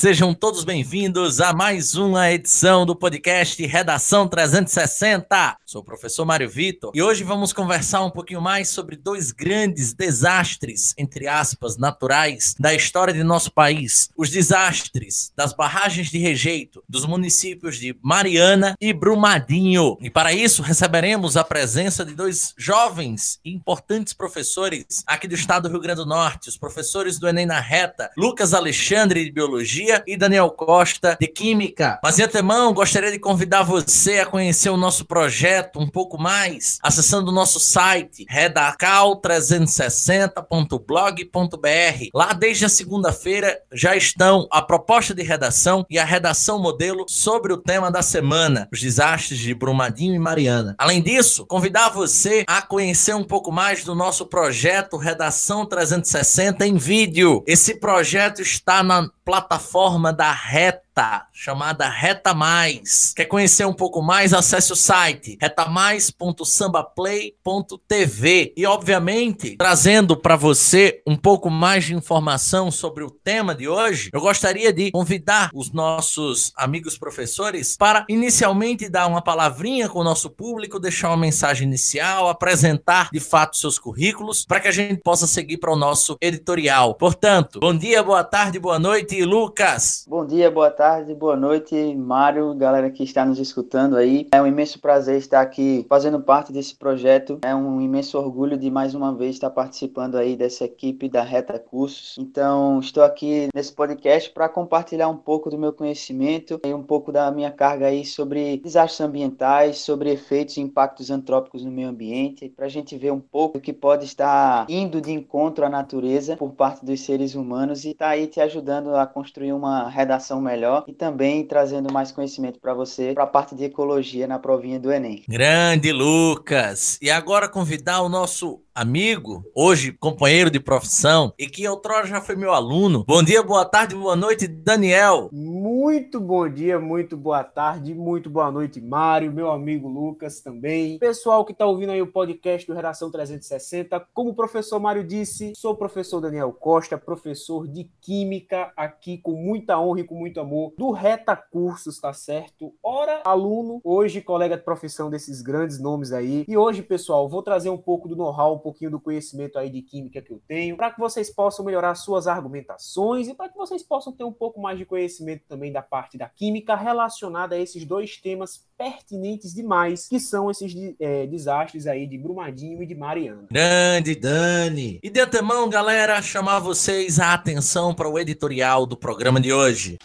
Sejam todos bem-vindos a mais uma edição do podcast Redação 360. Sou o professor Mário Vitor e hoje vamos conversar um pouquinho mais sobre dois grandes desastres, entre aspas, naturais da história de nosso país. Os desastres das barragens de rejeito dos municípios de Mariana e Brumadinho. E para isso receberemos a presença de dois jovens e importantes professores aqui do estado do Rio Grande do Norte, os professores do Enem na Reta, Lucas Alexandre de Biologia e Daniel Costa de Química. Mas de antemão, gostaria de convidar você a conhecer o nosso projeto um pouco mais, acessando o nosso site redacal360.blog.br. Lá desde a segunda-feira já estão a proposta de redação e a redação modelo sobre o tema da semana, os desastres de Brumadinho e Mariana. Além disso, convidar você a conhecer um pouco mais do nosso projeto Redação 360 em vídeo. Esse projeto está na plataforma da Reta chamada Reta Mais. Quer conhecer um pouco mais? Acesse o site retamais.sambaplay.tv e obviamente, trazendo para você um pouco mais de informação sobre o tema de hoje, eu gostaria de convidar os nossos amigos professores para inicialmente dar uma palavrinha com o nosso público, deixar uma mensagem inicial, apresentar de fato seus currículos para que a gente possa seguir para o nosso editorial. Portanto, bom dia, boa tarde, boa noite, Lucas. Bom dia, boa tarde tarde, boa noite, Mário, galera que está nos escutando aí. É um imenso prazer estar aqui fazendo parte desse projeto. É um imenso orgulho de mais uma vez estar participando aí dessa equipe da Reta Cursos. Então, estou aqui nesse podcast para compartilhar um pouco do meu conhecimento e um pouco da minha carga aí sobre desastres ambientais, sobre efeitos e impactos antrópicos no meio ambiente, para a gente ver um pouco o que pode estar indo de encontro à natureza por parte dos seres humanos e tá aí te ajudando a construir uma redação melhor e também trazendo mais conhecimento para você para a parte de ecologia na provinha do Enem. Grande Lucas! E agora convidar o nosso amigo, hoje companheiro de profissão e que outrora já foi meu aluno. Bom dia, boa tarde, boa noite, Daniel. Muito bom dia, muito boa tarde, muito boa noite, Mário, meu amigo Lucas também. Pessoal que está ouvindo aí o podcast do Redação 360, como o professor Mário disse, sou o professor Daniel Costa, professor de Química aqui com muita honra e com muito amor do Reta Cursos, tá certo? Ora, aluno, hoje colega de profissão desses grandes nomes aí. E hoje, pessoal, vou trazer um pouco do know-how, pouquinho do conhecimento aí de química que eu tenho, para que vocês possam melhorar suas argumentações e para que vocês possam ter um pouco mais de conhecimento também da parte da química relacionada a esses dois temas pertinentes demais, que são esses é, desastres aí de Brumadinho e de Mariana. Grande Dani! E de antemão, galera, chamar vocês a atenção para o editorial do programa de hoje.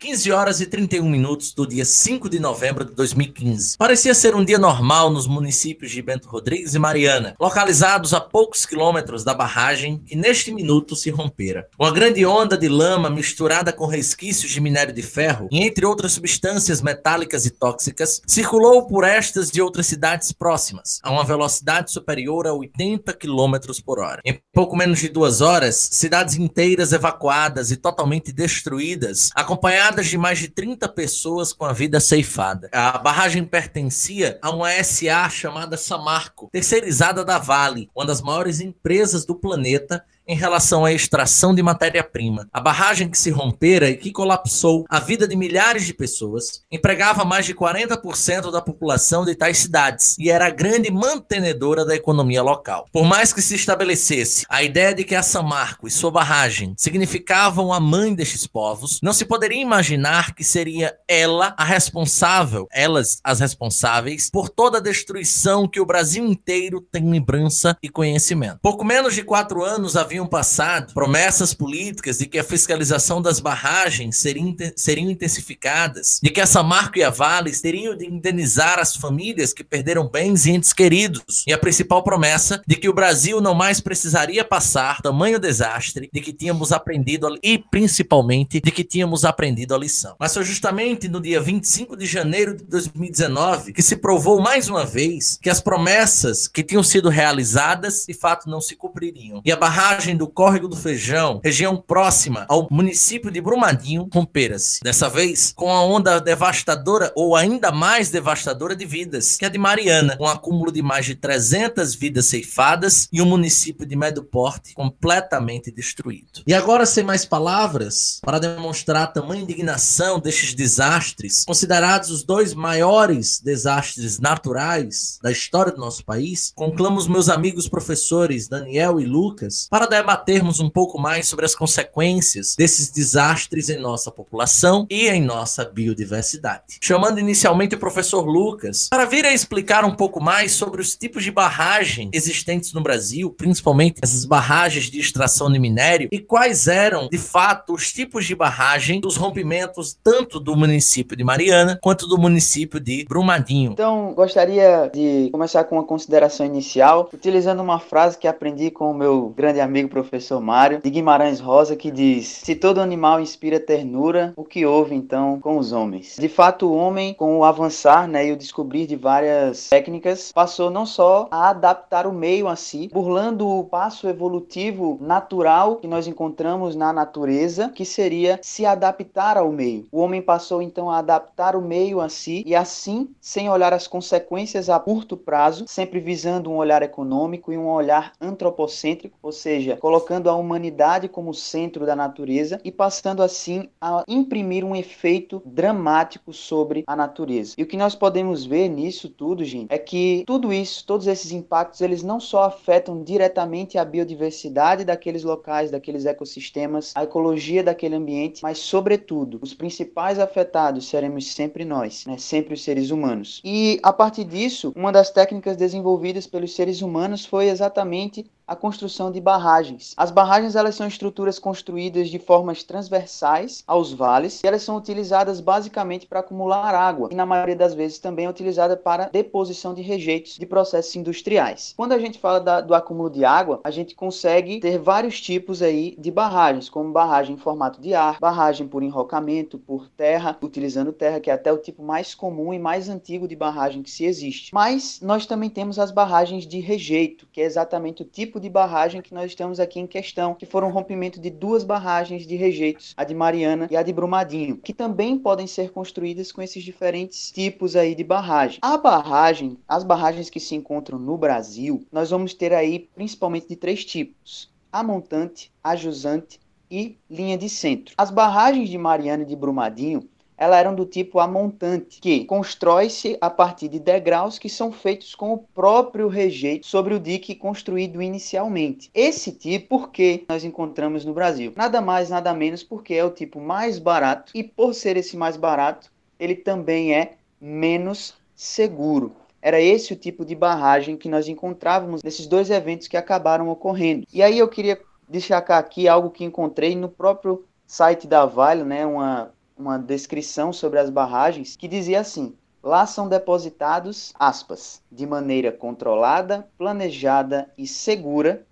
15 horas e 31 minutos do dia 5 de novembro de 2015. Parecia ser um dia normal nos municípios de Bento Rodrigues e Mariana, localizados a poucos quilômetros da barragem que neste minuto se rompera. Uma grande onda de lama misturada com resquícios de minério de ferro e entre outras substâncias metálicas e tóxicas circulou por estas de outras cidades próximas, a uma velocidade superior a 80 km por hora. Em pouco menos de duas horas, cidades inteiras evacuadas e totalmente destruídas, acompanhadas acompanhadas de mais de 30 pessoas com a vida ceifada. A barragem pertencia a uma SA chamada Samarco, terceirizada da Vale, uma das maiores empresas do planeta em relação à extração de matéria-prima. A barragem que se rompera e que colapsou a vida de milhares de pessoas empregava mais de 40% da população de tais cidades e era a grande mantenedora da economia local. Por mais que se estabelecesse a ideia de que a Samarco e sua barragem significavam a mãe destes povos, não se poderia imaginar que seria ela a responsável, elas as responsáveis, por toda a destruição que o Brasil inteiro tem lembrança e conhecimento. Pouco menos de quatro anos haviam haviam passado promessas políticas de que a fiscalização das barragens seriam, seriam intensificadas, de que essa Marco e a Vales teriam de indenizar as famílias que perderam bens e entes queridos, e a principal promessa de que o Brasil não mais precisaria passar tamanho desastre, de que tínhamos aprendido a, e principalmente de que tínhamos aprendido a lição. Mas foi justamente no dia 25 de janeiro de 2019 que se provou mais uma vez que as promessas que tinham sido realizadas de fato não se cumpririam. E a barragem do Córrego do Feijão, região próxima ao município de Brumadinho, romperam-se. Dessa vez, com a onda devastadora ou ainda mais devastadora de vidas, que é a de Mariana, um acúmulo de mais de 300 vidas ceifadas e um município de médio porte completamente destruído. E agora, sem mais palavras, para demonstrar a tamanha indignação destes desastres, considerados os dois maiores desastres naturais da história do nosso país, conclamo os meus amigos professores Daniel e Lucas para debatermos um pouco mais sobre as consequências desses desastres em nossa população e em nossa biodiversidade. Chamando inicialmente o professor Lucas para vir a explicar um pouco mais sobre os tipos de barragem existentes no Brasil, principalmente essas barragens de extração de minério e quais eram, de fato, os tipos de barragem dos rompimentos tanto do município de Mariana quanto do município de Brumadinho. Então, gostaria de começar com uma consideração inicial, utilizando uma frase que aprendi com o meu grande amigo professor Mário, de Guimarães Rosa, que diz: Se todo animal inspira ternura, o que houve então com os homens? De fato, o homem, com o avançar né, e o descobrir de várias técnicas, passou não só a adaptar o meio a si, burlando o passo evolutivo natural que nós encontramos na natureza, que seria se adaptar ao meio. O homem passou então a adaptar o meio a si e assim, sem olhar as consequências a curto prazo, sempre visando um olhar econômico e um olhar antropocêntrico, ou seja, colocando a humanidade como centro da natureza e passando assim a imprimir um efeito dramático sobre a natureza. E o que nós podemos ver nisso tudo, gente, é que tudo isso, todos esses impactos, eles não só afetam diretamente a biodiversidade daqueles locais, daqueles ecossistemas, a ecologia daquele ambiente, mas sobretudo, os principais afetados seremos sempre nós, né? Sempre os seres humanos. E a partir disso, uma das técnicas desenvolvidas pelos seres humanos foi exatamente a construção de barragens. As barragens elas são estruturas construídas de formas transversais aos vales e elas são utilizadas basicamente para acumular água e na maioria das vezes também é utilizada para deposição de rejeitos de processos industriais. Quando a gente fala da, do acúmulo de água, a gente consegue ter vários tipos aí de barragens, como barragem em formato de ar, barragem por enrocamento, por terra, utilizando terra, que é até o tipo mais comum e mais antigo de barragem que se existe. Mas nós também temos as barragens de rejeito, que é exatamente o tipo de barragem que nós estamos aqui em questão, que foram rompimento de duas barragens de rejeitos, a de Mariana e a de Brumadinho, que também podem ser construídas com esses diferentes tipos aí de barragem. A barragem, as barragens que se encontram no Brasil, nós vamos ter aí principalmente de três tipos: a montante, a jusante e linha de centro. As barragens de Mariana e de Brumadinho elas eram do tipo amontante, que constrói-se a partir de degraus que são feitos com o próprio rejeito sobre o dique construído inicialmente. Esse tipo, por que nós encontramos no Brasil? Nada mais, nada menos porque é o tipo mais barato e por ser esse mais barato, ele também é menos seguro. Era esse o tipo de barragem que nós encontrávamos nesses dois eventos que acabaram ocorrendo. E aí eu queria destacar aqui algo que encontrei no próprio site da Vale, né, uma uma descrição sobre as barragens que dizia assim: Lá são depositados, aspas, de maneira controlada, planejada e segura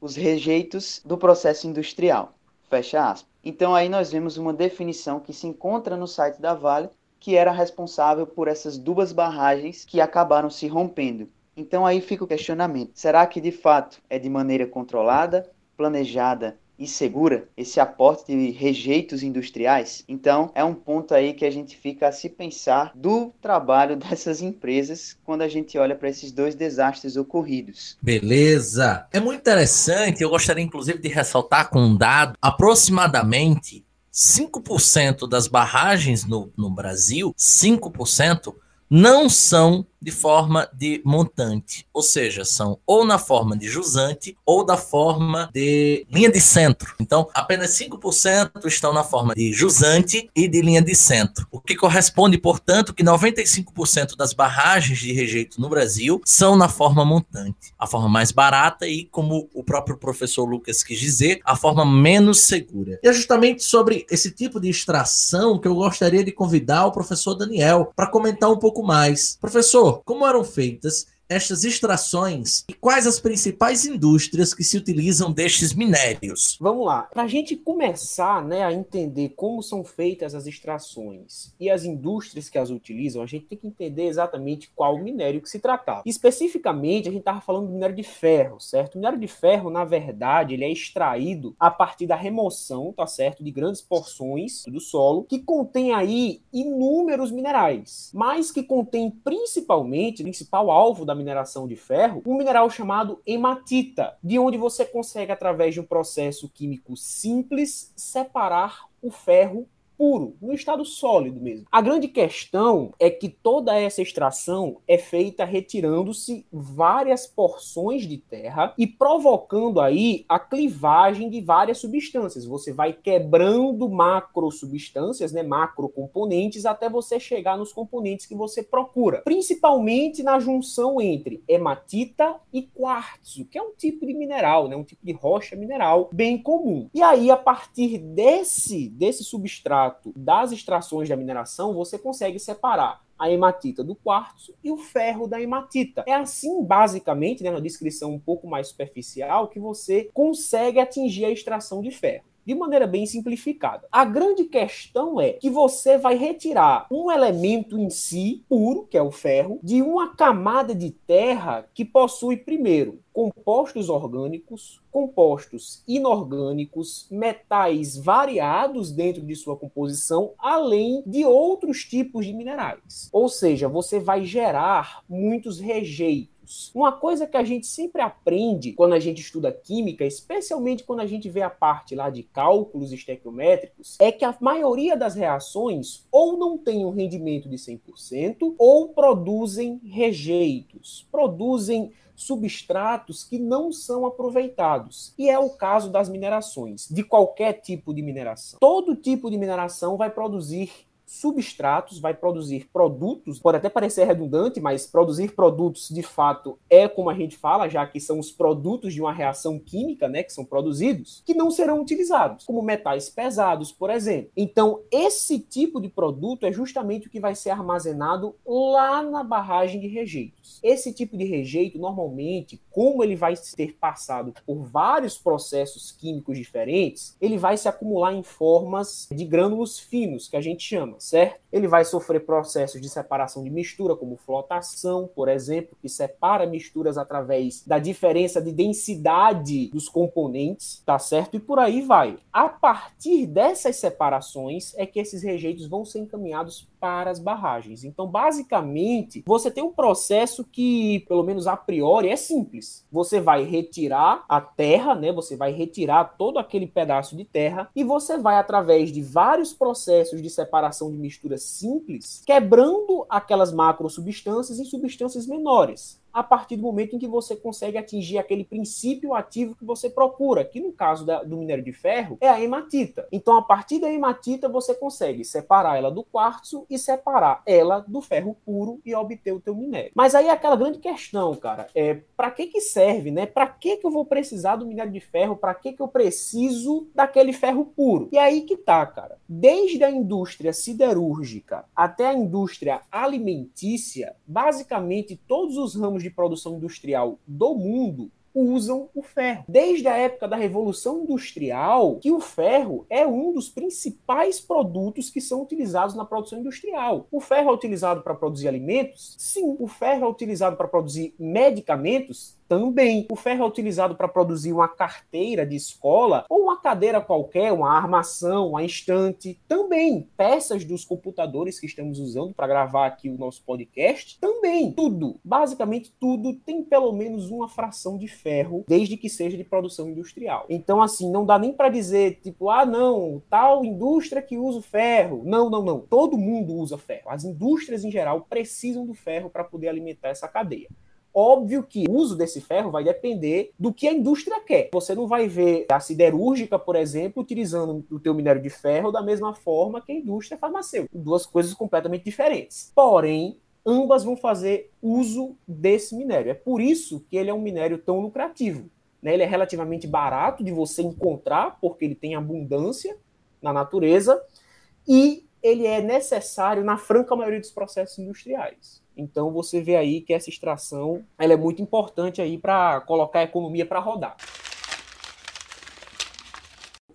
os rejeitos do processo industrial. Fecha aspas. Então aí nós vemos uma definição que se encontra no site da Vale, que era responsável por essas duas barragens que acabaram se rompendo. Então aí fica o questionamento: será que de fato é de maneira controlada, planejada e segura esse aporte de rejeitos industriais. Então, é um ponto aí que a gente fica a se pensar do trabalho dessas empresas quando a gente olha para esses dois desastres ocorridos. Beleza. É muito interessante, eu gostaria inclusive de ressaltar com um dado, aproximadamente 5% das barragens no, no Brasil, 5% não são de forma de montante, ou seja, são ou na forma de jusante ou da forma de linha de centro. Então, apenas 5% estão na forma de jusante e de linha de centro, o que corresponde, portanto, que 95% das barragens de rejeito no Brasil são na forma montante, a forma mais barata e, como o próprio professor Lucas quis dizer, a forma menos segura. E é justamente sobre esse tipo de extração que eu gostaria de convidar o professor Daniel para comentar um pouco mais. Professor, como eram feitas estas extrações e quais as principais indústrias que se utilizam destes minérios? Vamos lá. Para a gente começar né, a entender como são feitas as extrações e as indústrias que as utilizam, a gente tem que entender exatamente qual minério que se tratava. Especificamente, a gente estava falando do minério de ferro, certo? O minério de ferro, na verdade, ele é extraído a partir da remoção, tá certo, de grandes porções do solo que contém aí inúmeros minerais, mas que contém principalmente, o principal alvo da mineração de ferro, um mineral chamado hematita, de onde você consegue, através de um processo químico simples, separar o ferro puro, no estado sólido mesmo. A grande questão é que toda essa extração é feita retirando-se várias porções de terra e provocando aí a clivagem de várias substâncias. Você vai quebrando macro substâncias, né, macro componentes, até você chegar nos componentes que você procura, principalmente na junção entre hematita e quartzo, que é um tipo de mineral, né, um tipo de rocha mineral bem comum. E aí a partir desse desse substrato extrato das extrações da mineração, você consegue separar a hematita do quartzo e o ferro da hematita. É assim, basicamente, né, na descrição um pouco mais superficial, que você consegue atingir a extração de ferro de maneira bem simplificada. A grande questão é que você vai retirar um elemento em si, puro, que é o ferro, de uma camada de terra que possui, primeiro, compostos orgânicos, compostos inorgânicos, metais variados dentro de sua composição, além de outros tipos de minerais. Ou seja, você vai gerar muitos rejeitos uma coisa que a gente sempre aprende quando a gente estuda química, especialmente quando a gente vê a parte lá de cálculos estequiométricos, é que a maioria das reações ou não tem um rendimento de 100% ou produzem rejeitos, produzem substratos que não são aproveitados. E é o caso das minerações, de qualquer tipo de mineração. Todo tipo de mineração vai produzir substratos, vai produzir produtos, pode até parecer redundante, mas produzir produtos de fato é como a gente fala, já que são os produtos de uma reação química, né, que são produzidos, que não serão utilizados, como metais pesados, por exemplo. Então, esse tipo de produto é justamente o que vai ser armazenado lá na barragem de rejeitos. Esse tipo de rejeito, normalmente, como ele vai ter passado por vários processos químicos diferentes, ele vai se acumular em formas de grânulos finos, que a gente chama certo? Ele vai sofrer processos de separação de mistura, como flotação, por exemplo, que separa misturas através da diferença de densidade dos componentes, tá certo? E por aí vai. A partir dessas separações é que esses rejeitos vão ser encaminhados para as barragens. Então, basicamente, você tem um processo que, pelo menos a priori, é simples. Você vai retirar a terra, né? Você vai retirar todo aquele pedaço de terra e você vai através de vários processos de separação de mistura simples, quebrando aquelas macro substâncias em substâncias menores a partir do momento em que você consegue atingir aquele princípio ativo que você procura, que no caso da, do minério de ferro é a hematita. Então, a partir da hematita, você consegue separar ela do quartzo e separar ela do ferro puro e obter o teu minério. Mas aí é aquela grande questão, cara, é para que que serve, né? Para que que eu vou precisar do minério de ferro? Para que que eu preciso daquele ferro puro? E aí que tá, cara. Desde a indústria siderúrgica até a indústria alimentícia, basicamente todos os ramos de produção industrial do mundo usam o ferro. Desde a época da Revolução Industrial, que o ferro é um dos principais produtos que são utilizados na produção industrial. O ferro é utilizado para produzir alimentos? Sim. O ferro é utilizado para produzir medicamentos? Também. O ferro é utilizado para produzir uma carteira de escola ou uma cadeira qualquer, uma armação, uma estante. Também. Peças dos computadores que estamos usando para gravar aqui o nosso podcast. Também. Tudo. Basicamente tudo tem pelo menos uma fração de ferro, desde que seja de produção industrial. Então, assim, não dá nem para dizer, tipo, ah, não, tal indústria que usa o ferro. Não, não, não. Todo mundo usa ferro. As indústrias em geral precisam do ferro para poder alimentar essa cadeia. Óbvio que o uso desse ferro vai depender do que a indústria quer. Você não vai ver a siderúrgica, por exemplo, utilizando o teu minério de ferro da mesma forma que a indústria farmacêutica. Duas coisas completamente diferentes. Porém, ambas vão fazer uso desse minério. É por isso que ele é um minério tão lucrativo. Né? Ele é relativamente barato de você encontrar, porque ele tem abundância na natureza, e ele é necessário na franca maioria dos processos industriais. Então você vê aí que essa extração ela é muito importante aí para colocar a economia para rodar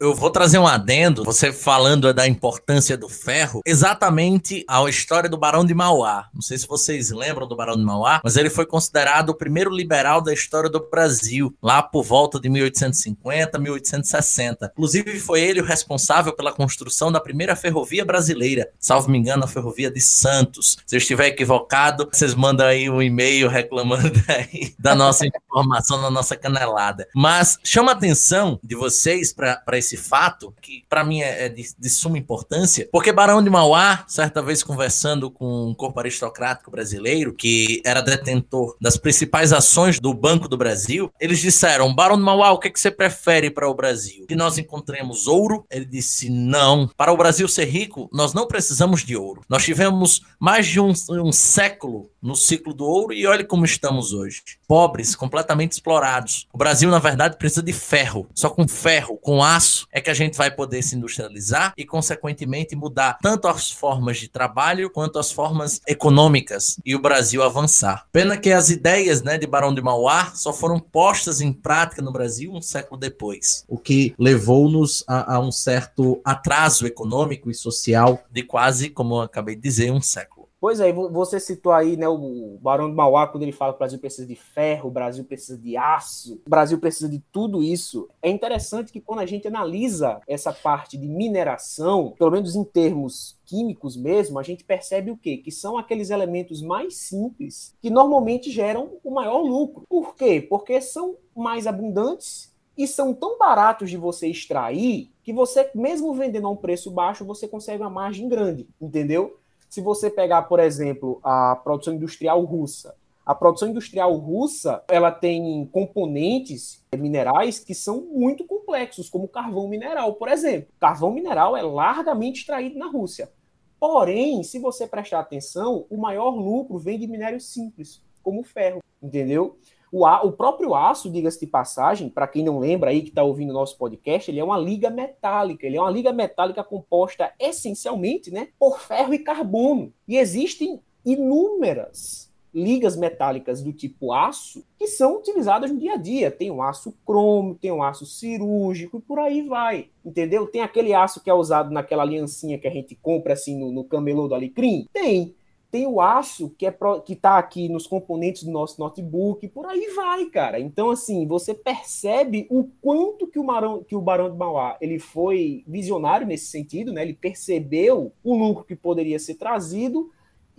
eu vou trazer um adendo, você falando da importância do ferro, exatamente a história do Barão de Mauá. Não sei se vocês lembram do Barão de Mauá, mas ele foi considerado o primeiro liberal da história do Brasil, lá por volta de 1850, 1860. Inclusive, foi ele o responsável pela construção da primeira ferrovia brasileira, salvo me engano, a ferrovia de Santos. Se eu estiver equivocado, vocês mandam aí um e-mail reclamando aí da nossa informação, da nossa canelada. Mas chama a atenção de vocês para esse esse fato, que para mim é, é de, de, suma importância, porque Barão de Mauá, certa vez conversando com um corpo aristocrático brasileiro, que era detentor das principais ações do Banco do Brasil, eles disseram: Barão de Mauá, o que, é que você prefere para o Brasil? Que nós encontremos ouro? Ele disse: não. Para o Brasil ser rico, nós não precisamos de ouro. Nós tivemos mais de um, um século no ciclo do ouro e olhe como estamos hoje. Pobres, completamente explorados. O Brasil, na verdade, precisa de ferro. Só com ferro, com aço, é que a gente vai poder se industrializar e, consequentemente, mudar tanto as formas de trabalho quanto as formas econômicas e o Brasil avançar. Pena que as ideias né, de Barão de Mauá só foram postas em prática no Brasil um século depois, o que levou-nos a, a um certo atraso econômico e social de quase, como eu acabei de dizer, um século. Pois é, você citou aí né, o Barão de Mauá, quando ele fala que o Brasil precisa de ferro, o Brasil precisa de aço, o Brasil precisa de tudo isso. É interessante que quando a gente analisa essa parte de mineração, pelo menos em termos químicos mesmo, a gente percebe o quê? Que são aqueles elementos mais simples que normalmente geram o maior lucro. Por quê? Porque são mais abundantes e são tão baratos de você extrair que você, mesmo vendendo a um preço baixo, você consegue uma margem grande, entendeu? Se você pegar, por exemplo, a produção industrial russa, a produção industrial russa, ela tem componentes minerais que são muito complexos, como carvão mineral, por exemplo. Carvão mineral é largamente extraído na Rússia. Porém, se você prestar atenção, o maior lucro vem de minérios simples, como o ferro, entendeu? O, o próprio aço, diga-se de passagem, para quem não lembra aí que está ouvindo o nosso podcast, ele é uma liga metálica. Ele é uma liga metálica composta essencialmente né, por ferro e carbono. E existem inúmeras ligas metálicas do tipo aço que são utilizadas no dia a dia. Tem o aço cromo, tem o aço cirúrgico e por aí vai. Entendeu? Tem aquele aço que é usado naquela aliancinha que a gente compra assim no, no camelô do Alecrim? Tem. Tem o aço que é pro, que está aqui nos componentes do nosso notebook, por aí vai, cara. Então, assim, você percebe o quanto que o, Marão, que o Barão de Mauá ele foi visionário nesse sentido, né? Ele percebeu o lucro que poderia ser trazido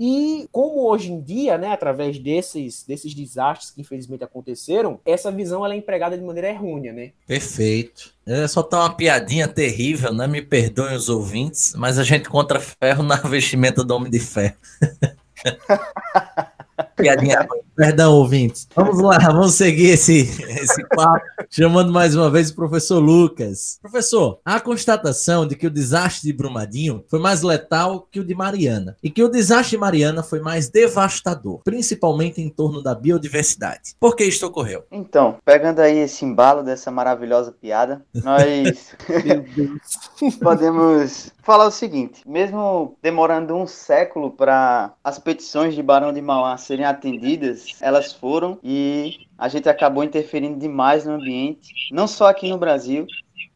e como hoje em dia, né, através desses, desses desastres que infelizmente aconteceram, essa visão ela é empregada de maneira errônea, né? Perfeito. É só tá uma piadinha terrível, né? Me perdoem os ouvintes, mas a gente contra ferro na vestimenta do Homem de Ferro. Piadinha. Perdão, ouvintes. Vamos lá, vamos seguir esse, esse papo, chamando mais uma vez o professor Lucas. Professor, há a constatação de que o desastre de Brumadinho foi mais letal que o de Mariana, e que o desastre de Mariana foi mais devastador, principalmente em torno da biodiversidade. Por que isto ocorreu? Então, pegando aí esse embalo dessa maravilhosa piada, nós podemos falar o seguinte: mesmo demorando um século para as petições de Barão de Mauá serem atendidas, elas foram e a gente acabou interferindo demais no ambiente, não só aqui no Brasil,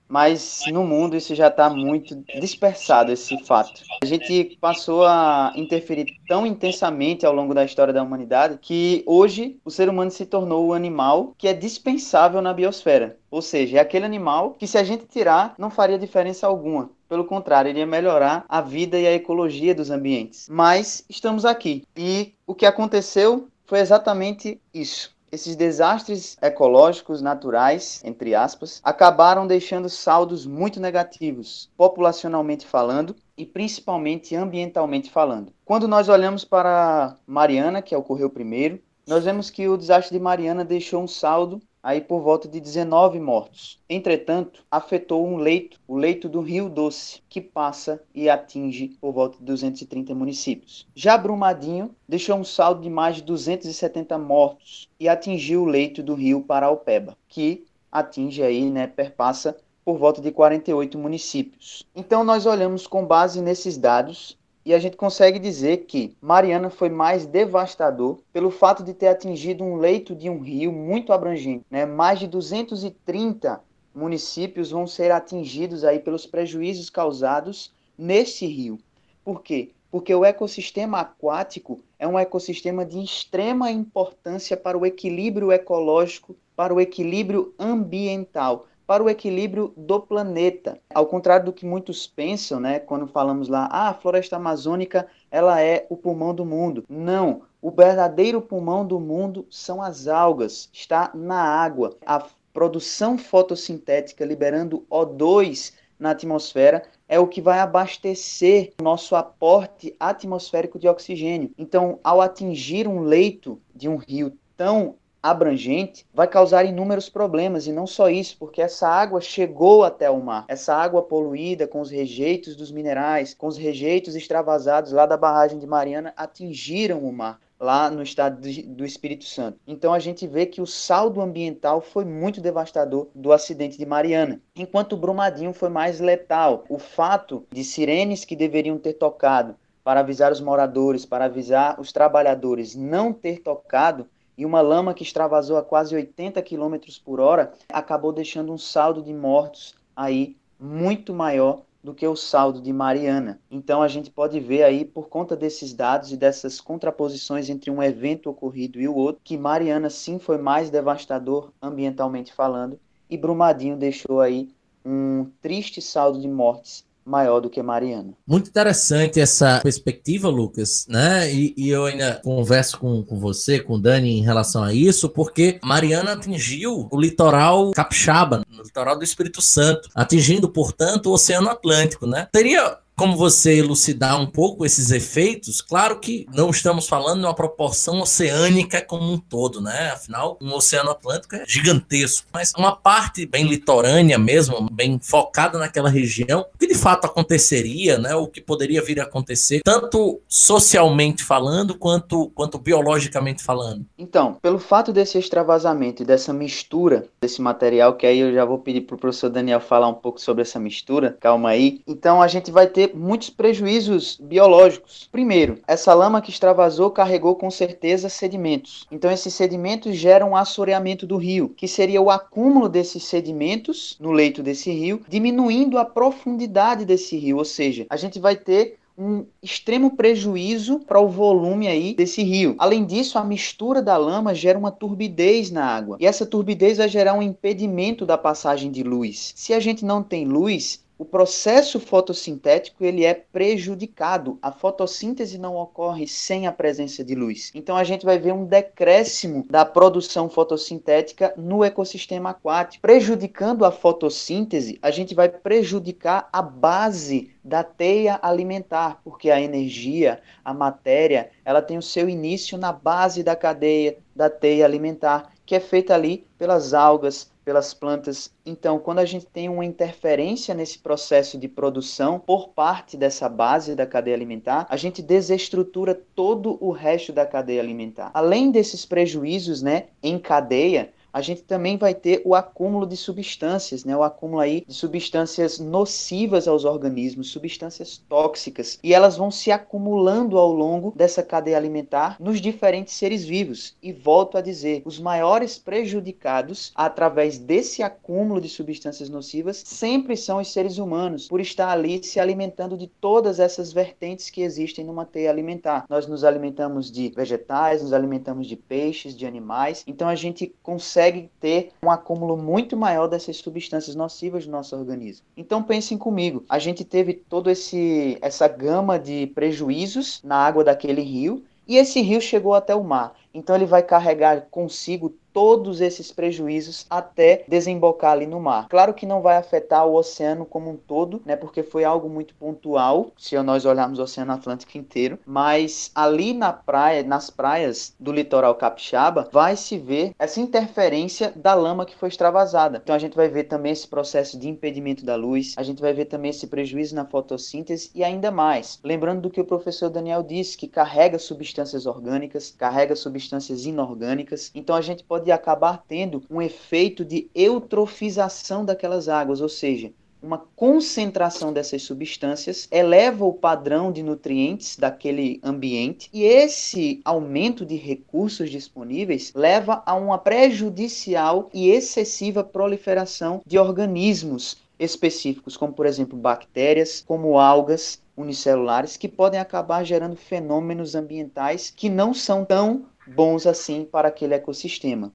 mas no mundo isso já está muito dispersado, esse fato. A gente passou a interferir tão intensamente ao longo da história da humanidade que hoje o ser humano se tornou o animal que é dispensável na biosfera. Ou seja, é aquele animal que se a gente tirar não faria diferença alguma. Pelo contrário, iria melhorar a vida e a ecologia dos ambientes. Mas estamos aqui. E o que aconteceu foi exatamente isso. Esses desastres ecológicos naturais, entre aspas, acabaram deixando saldos muito negativos, populacionalmente falando e principalmente ambientalmente falando. Quando nós olhamos para Mariana, que ocorreu primeiro, nós vemos que o desastre de Mariana deixou um saldo aí por volta de 19 mortos. Entretanto, afetou um leito, o leito do Rio Doce, que passa e atinge por volta de 230 municípios. Já Brumadinho deixou um saldo de mais de 270 mortos e atingiu o leito do Rio Paraupeba, que atinge aí, né, perpassa por volta de 48 municípios. Então nós olhamos com base nesses dados E a gente consegue dizer que Mariana foi mais devastador pelo fato de ter atingido um leito de um rio muito abrangente. Né? Mais de 230 municípios vão ser atingidos aí pelos prejuízos causados nesse rio. Por quê? Porque o ecossistema aquático é um ecossistema de extrema importância para o equilíbrio ecológico, para o equilíbrio ambiental, para o equilíbrio do planeta. Ao contrário do que muitos pensam, né, quando falamos lá, ah, a floresta amazônica, ela é o pulmão do mundo. Não, o verdadeiro pulmão do mundo são as algas, está na água. A produção fotossintética liberando O2 na atmosfera é o que vai abastecer nosso aporte atmosférico de oxigênio. Então, ao atingir um leito de um rio tão abrangente, vai causar inúmeros problemas. E não só isso, porque essa água chegou até o mar. Essa água poluída com os rejeitos dos minerais, com os rejeitos extravasados lá da barragem de Mariana, atingiram o mar lá no estado do Espírito Santo. Então a gente vê que o saldo ambiental foi muito devastador do acidente de Mariana, enquanto o Brumadinho foi mais letal. O fato de sirenes que deveriam ter tocado para avisar os moradores, para avisar os trabalhadores, não ter tocado, e uma lama que extravasou a quase 80 km por hora, acabou deixando um saldo de mortos aí muito maior do que o saldo de Mariana. Então a gente pode ver aí, por conta desses dados e dessas contraposições entre um evento ocorrido e o outro, que Mariana sim foi mais devastador ambientalmente falando, e Brumadinho deixou aí um triste saldo de mortes maior do que Mariana. Muito interessante essa perspectiva, Lucas, né? E, e, eu ainda converso com, com você, com o Dani, em relação a isso, porque Mariana atingiu o litoral capixaba, no litoral do Espírito Santo, atingindo, portanto, o Oceano Atlântico, né? Teria como você elucidar um pouco esses efeitos, claro que não estamos falando de uma proporção oceânica como um todo, né? Afinal, um oceano Atlântico é gigantesco, mas uma parte bem litorânea mesmo, bem focada naquela região, o que de fato aconteceria, né? O que poderia vir a acontecer, tanto socialmente falando quanto, quanto biologicamente falando? Então, pelo fato desse extravasamento e dessa mistura desse material, que aí eu já vou pedir para o professor Daniel falar um pouco sobre essa mistura, calma aí. Então, a gente vai ter muitos prejuízos biológicos. Primeiro, essa lama que extravasou carregou com certeza sedimentos. Então, esses sedimentos geram um assoreamento do rio, que seria o acúmulo desses sedimentos no leito desse rio, diminuindo a profundidade desse rio. Ou seja, a gente vai ter um extremo prejuízo para o volume aí desse rio. Além disso, a mistura da lama gera uma turbidez na água. E essa turbidez vai gerar um impedimento da passagem de luz. Se a gente não tem luz, o processo fotossintético ele é prejudicado. A fotossíntese não ocorre sem a presença de luz. Então a gente vai ver um decréscimo da produção fotossintética no ecossistema aquático, prejudicando a fotossíntese. A gente vai prejudicar a base da teia alimentar, porque a energia, a matéria, ela tem o seu início na base da cadeia da teia alimentar, que é feita ali pelas algas, pelas plantas. Então, quando a gente tem uma interferência nesse processo de produção por parte dessa base da cadeia alimentar, a gente desestrutura todo o resto da cadeia alimentar. Além desses prejuízos, né, em cadeia, a gente também vai ter o acúmulo de substâncias, né? O acúmulo aí de substâncias nocivas aos organismos, substâncias tóxicas, e elas vão se acumulando ao longo dessa cadeia alimentar nos diferentes seres vivos. E volto a dizer, os maiores prejudicados através desse acúmulo de substâncias nocivas sempre são os seres humanos, por estar ali se alimentando de todas essas vertentes que existem numa teia alimentar. Nós nos alimentamos de vegetais, nos alimentamos de peixes, de animais, então a gente consegue consegue ter um acúmulo muito maior dessas substâncias nocivas no nosso organismo. Então pensem comigo, a gente teve toda essa gama de prejuízos na água daquele rio e esse rio chegou até o mar. Então ele vai carregar consigo todos esses prejuízos até desembocar ali no mar. Claro que não vai afetar o oceano como um todo, né, porque foi algo muito pontual, se nós olharmos o Oceano Atlântico inteiro, mas ali na praia, nas praias do litoral capixaba, vai se ver essa interferência da lama que foi extravasada. Então a gente vai ver também esse processo de impedimento da luz, a gente vai ver também esse prejuízo na fotossíntese e ainda mais. Lembrando do que o professor Daniel disse, que carrega substâncias orgânicas, carrega substâncias inorgânicas. Então a gente pode acabar tendo um efeito de eutrofização daquelas águas, ou seja, uma concentração dessas substâncias eleva o padrão de nutrientes daquele ambiente e esse aumento de recursos disponíveis leva a uma prejudicial e excessiva proliferação de organismos específicos, como por exemplo bactérias, como algas unicelulares, que podem acabar gerando fenômenos ambientais que não são tão bons assim para aquele ecossistema.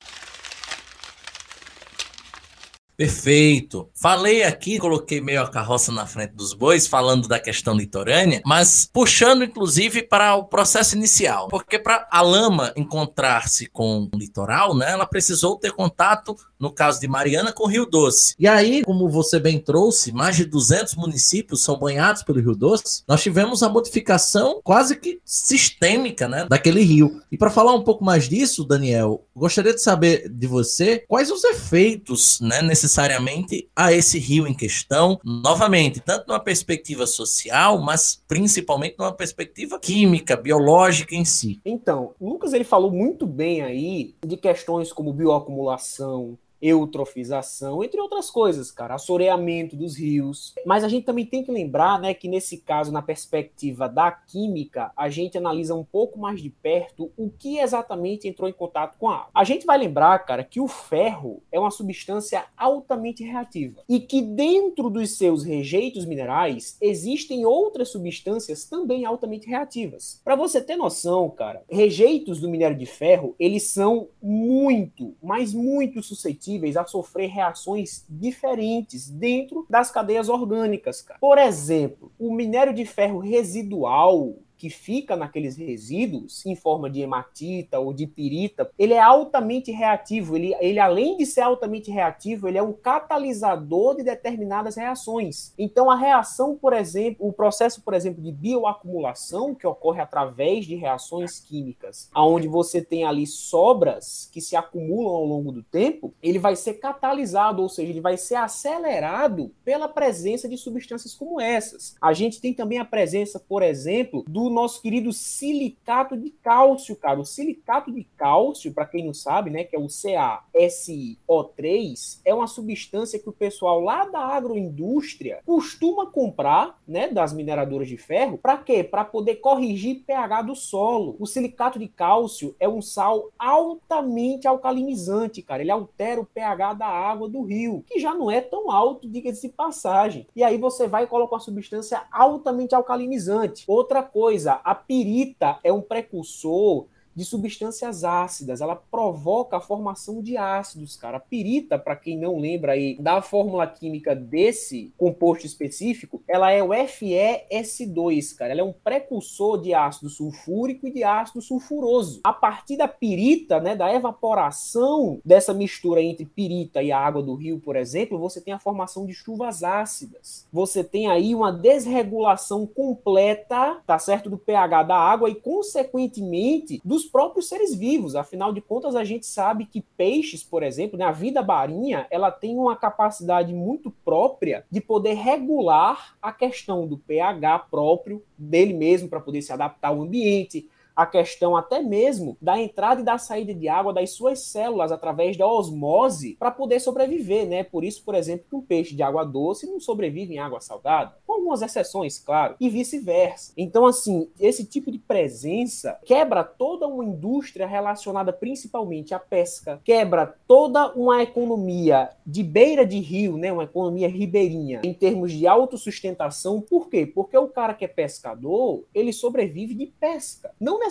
Perfeito. Falei aqui, coloquei meio a carroça na frente dos bois, falando da questão litorânea, mas puxando inclusive para o processo inicial, porque para a lama encontrar-se com o litoral, né, ela precisou ter contato, no caso de Mariana, com o Rio Doce. E aí, como você bem trouxe, mais de 200 municípios são banhados pelo Rio Doce. Nós tivemos a modificação quase que sistêmica, né, daquele rio. E para falar um pouco mais disso, Daniel, gostaria de saber de você quais os efeitos, né, necessariamente a esse rio em questão, novamente, tanto numa perspectiva social, mas principalmente numa perspectiva química, biológica em si. Então, Lucas ele falou muito bem aí de questões como bioacumulação, eutrofização, entre outras coisas, cara, assoreamento dos rios. Mas a gente também tem que lembrar, né, que nesse caso, na perspectiva da química, a gente analisa um pouco mais de perto o que exatamente entrou em contato com a água. A gente vai lembrar, cara, que o ferro é uma substância altamente reativa e que dentro dos seus rejeitos minerais existem outras substâncias também altamente reativas. Para você ter noção, cara, rejeitos do minério de ferro, eles são muito, mas muito suscetíveis a sofrer reações diferentes dentro das cadeias orgânicas. Cara. Por exemplo, o minério de ferro residual que fica naqueles resíduos, em forma de hematita ou de pirita, ele é altamente reativo. Ele, ele, além de ser altamente reativo, ele é um catalisador de determinadas reações. Então, a reação, por exemplo, o processo, por exemplo, de bioacumulação, que ocorre através de reações químicas, onde você tem ali sobras que se acumulam ao longo do tempo, ele vai ser catalisado, ou seja, ele vai ser acelerado pela presença de substâncias como essas. A gente tem também a presença, por exemplo, do nosso querido silicato de cálcio, cara. O silicato de cálcio, para quem não sabe, né, que é o CaSiO3, é uma substância que o pessoal lá da agroindústria costuma comprar, né, das mineradoras de ferro, para quê? Para poder corrigir pH do solo. O silicato de cálcio é um sal altamente alcalinizante, cara. Ele altera o pH da água do rio, que já não é tão alto, diga-se de passagem. E aí você vai e coloca uma substância altamente alcalinizante. Outra coisa, coisa, a pirita é um precursor de substâncias ácidas, ela provoca a formação de ácidos, cara. A pirita, para quem não lembra aí da fórmula química desse composto específico, ela é o FeS2, cara. Ela é um precursor de ácido sulfúrico e de ácido sulfuroso. A partir da pirita, né, da evaporação dessa mistura entre pirita e a água do rio, por exemplo, você tem a formação de chuvas ácidas. Você tem aí uma desregulação completa, tá certo, do pH da água e consequentemente do dos próprios seres vivos. Afinal de contas, a gente sabe que peixes, por exemplo, na né, vida marinha, ela tem uma capacidade muito própria de poder regular a questão do pH próprio dele mesmo para poder se adaptar ao ambiente, a questão até mesmo da entrada e da saída de água das suas células através da osmose para poder sobreviver, né? Por isso, por exemplo, que um peixe de água doce não sobrevive em água salgada, com algumas exceções, claro, e vice-versa. Então, assim, esse tipo de presença quebra toda uma indústria relacionada principalmente à pesca, quebra toda uma economia de beira de rio, né? Uma economia ribeirinha em termos de autossustentação. Por quê? Porque o cara que é pescador, ele sobrevive de pesca. Não necessariamente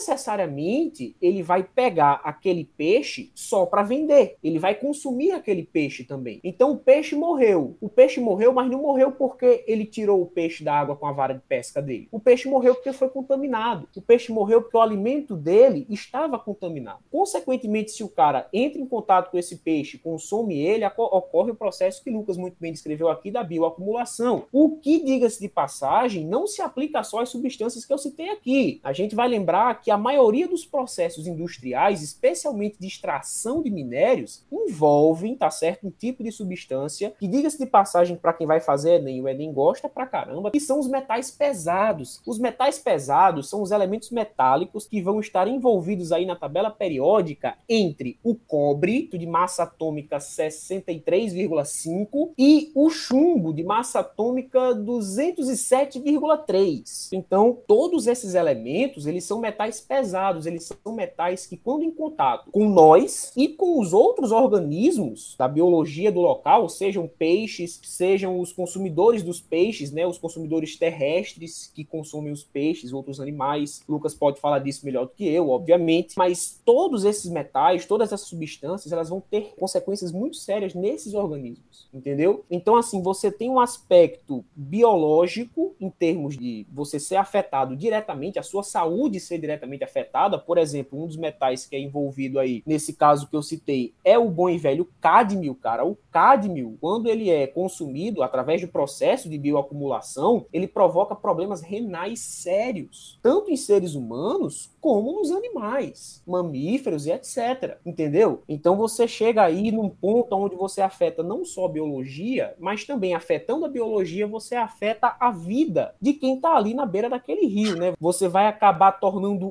ele vai pegar aquele peixe só para vender. Ele vai consumir aquele peixe também. Então o peixe morreu. O peixe morreu, mas não morreu porque ele tirou o peixe da água com a vara de pesca dele. O peixe morreu porque foi contaminado. O peixe morreu porque o alimento dele estava contaminado. Consequentemente, se o cara entra em contato com esse peixe, consome ele, ocorre o processo que Lucas muito bem descreveu aqui da bioacumulação. O que, diga-se de passagem, não se aplica só às substâncias que eu citei aqui. A gente vai lembrar que a maioria dos processos industriais, especialmente de extração de minérios, envolvem, tá certo, um tipo de substância que, diga-se de passagem, para quem vai fazer Enem, o Enem gosta pra caramba que são os metais pesados. Os metais pesados são os elementos metálicos que vão estar envolvidos aí na tabela periódica entre o cobre, de massa atômica 63,5, e o chumbo, de massa atômica 207,3. Então, todos esses elementos, eles são metais pesados, eles são metais que, quando em contato com nós e com os outros organismos da biologia do local, sejam peixes, sejam os consumidores dos peixes, né, os consumidores terrestres que consomem os peixes, outros animais. Lucas pode falar disso melhor do que eu, obviamente, mas todos esses metais, todas essas substâncias, elas vão ter consequências muito sérias nesses organismos, entendeu? Então, assim, você tem um aspecto biológico em termos de você ser afetado diretamente, a sua saúde ser diretamente afetada. Por exemplo, um dos metais que é envolvido aí, nesse caso que eu citei, é o bom e velho cádmio, cara. O cádmio, quando ele é consumido através do processo de bioacumulação, ele provoca problemas renais sérios, tanto em seres humanos como nos animais, mamíferos e etc. Entendeu? Então você chega aí num ponto onde você afeta não só a biologia, mas também afetando a biologia, você afeta a vida de quem está ali na beira daquele rio, né? Você vai acabar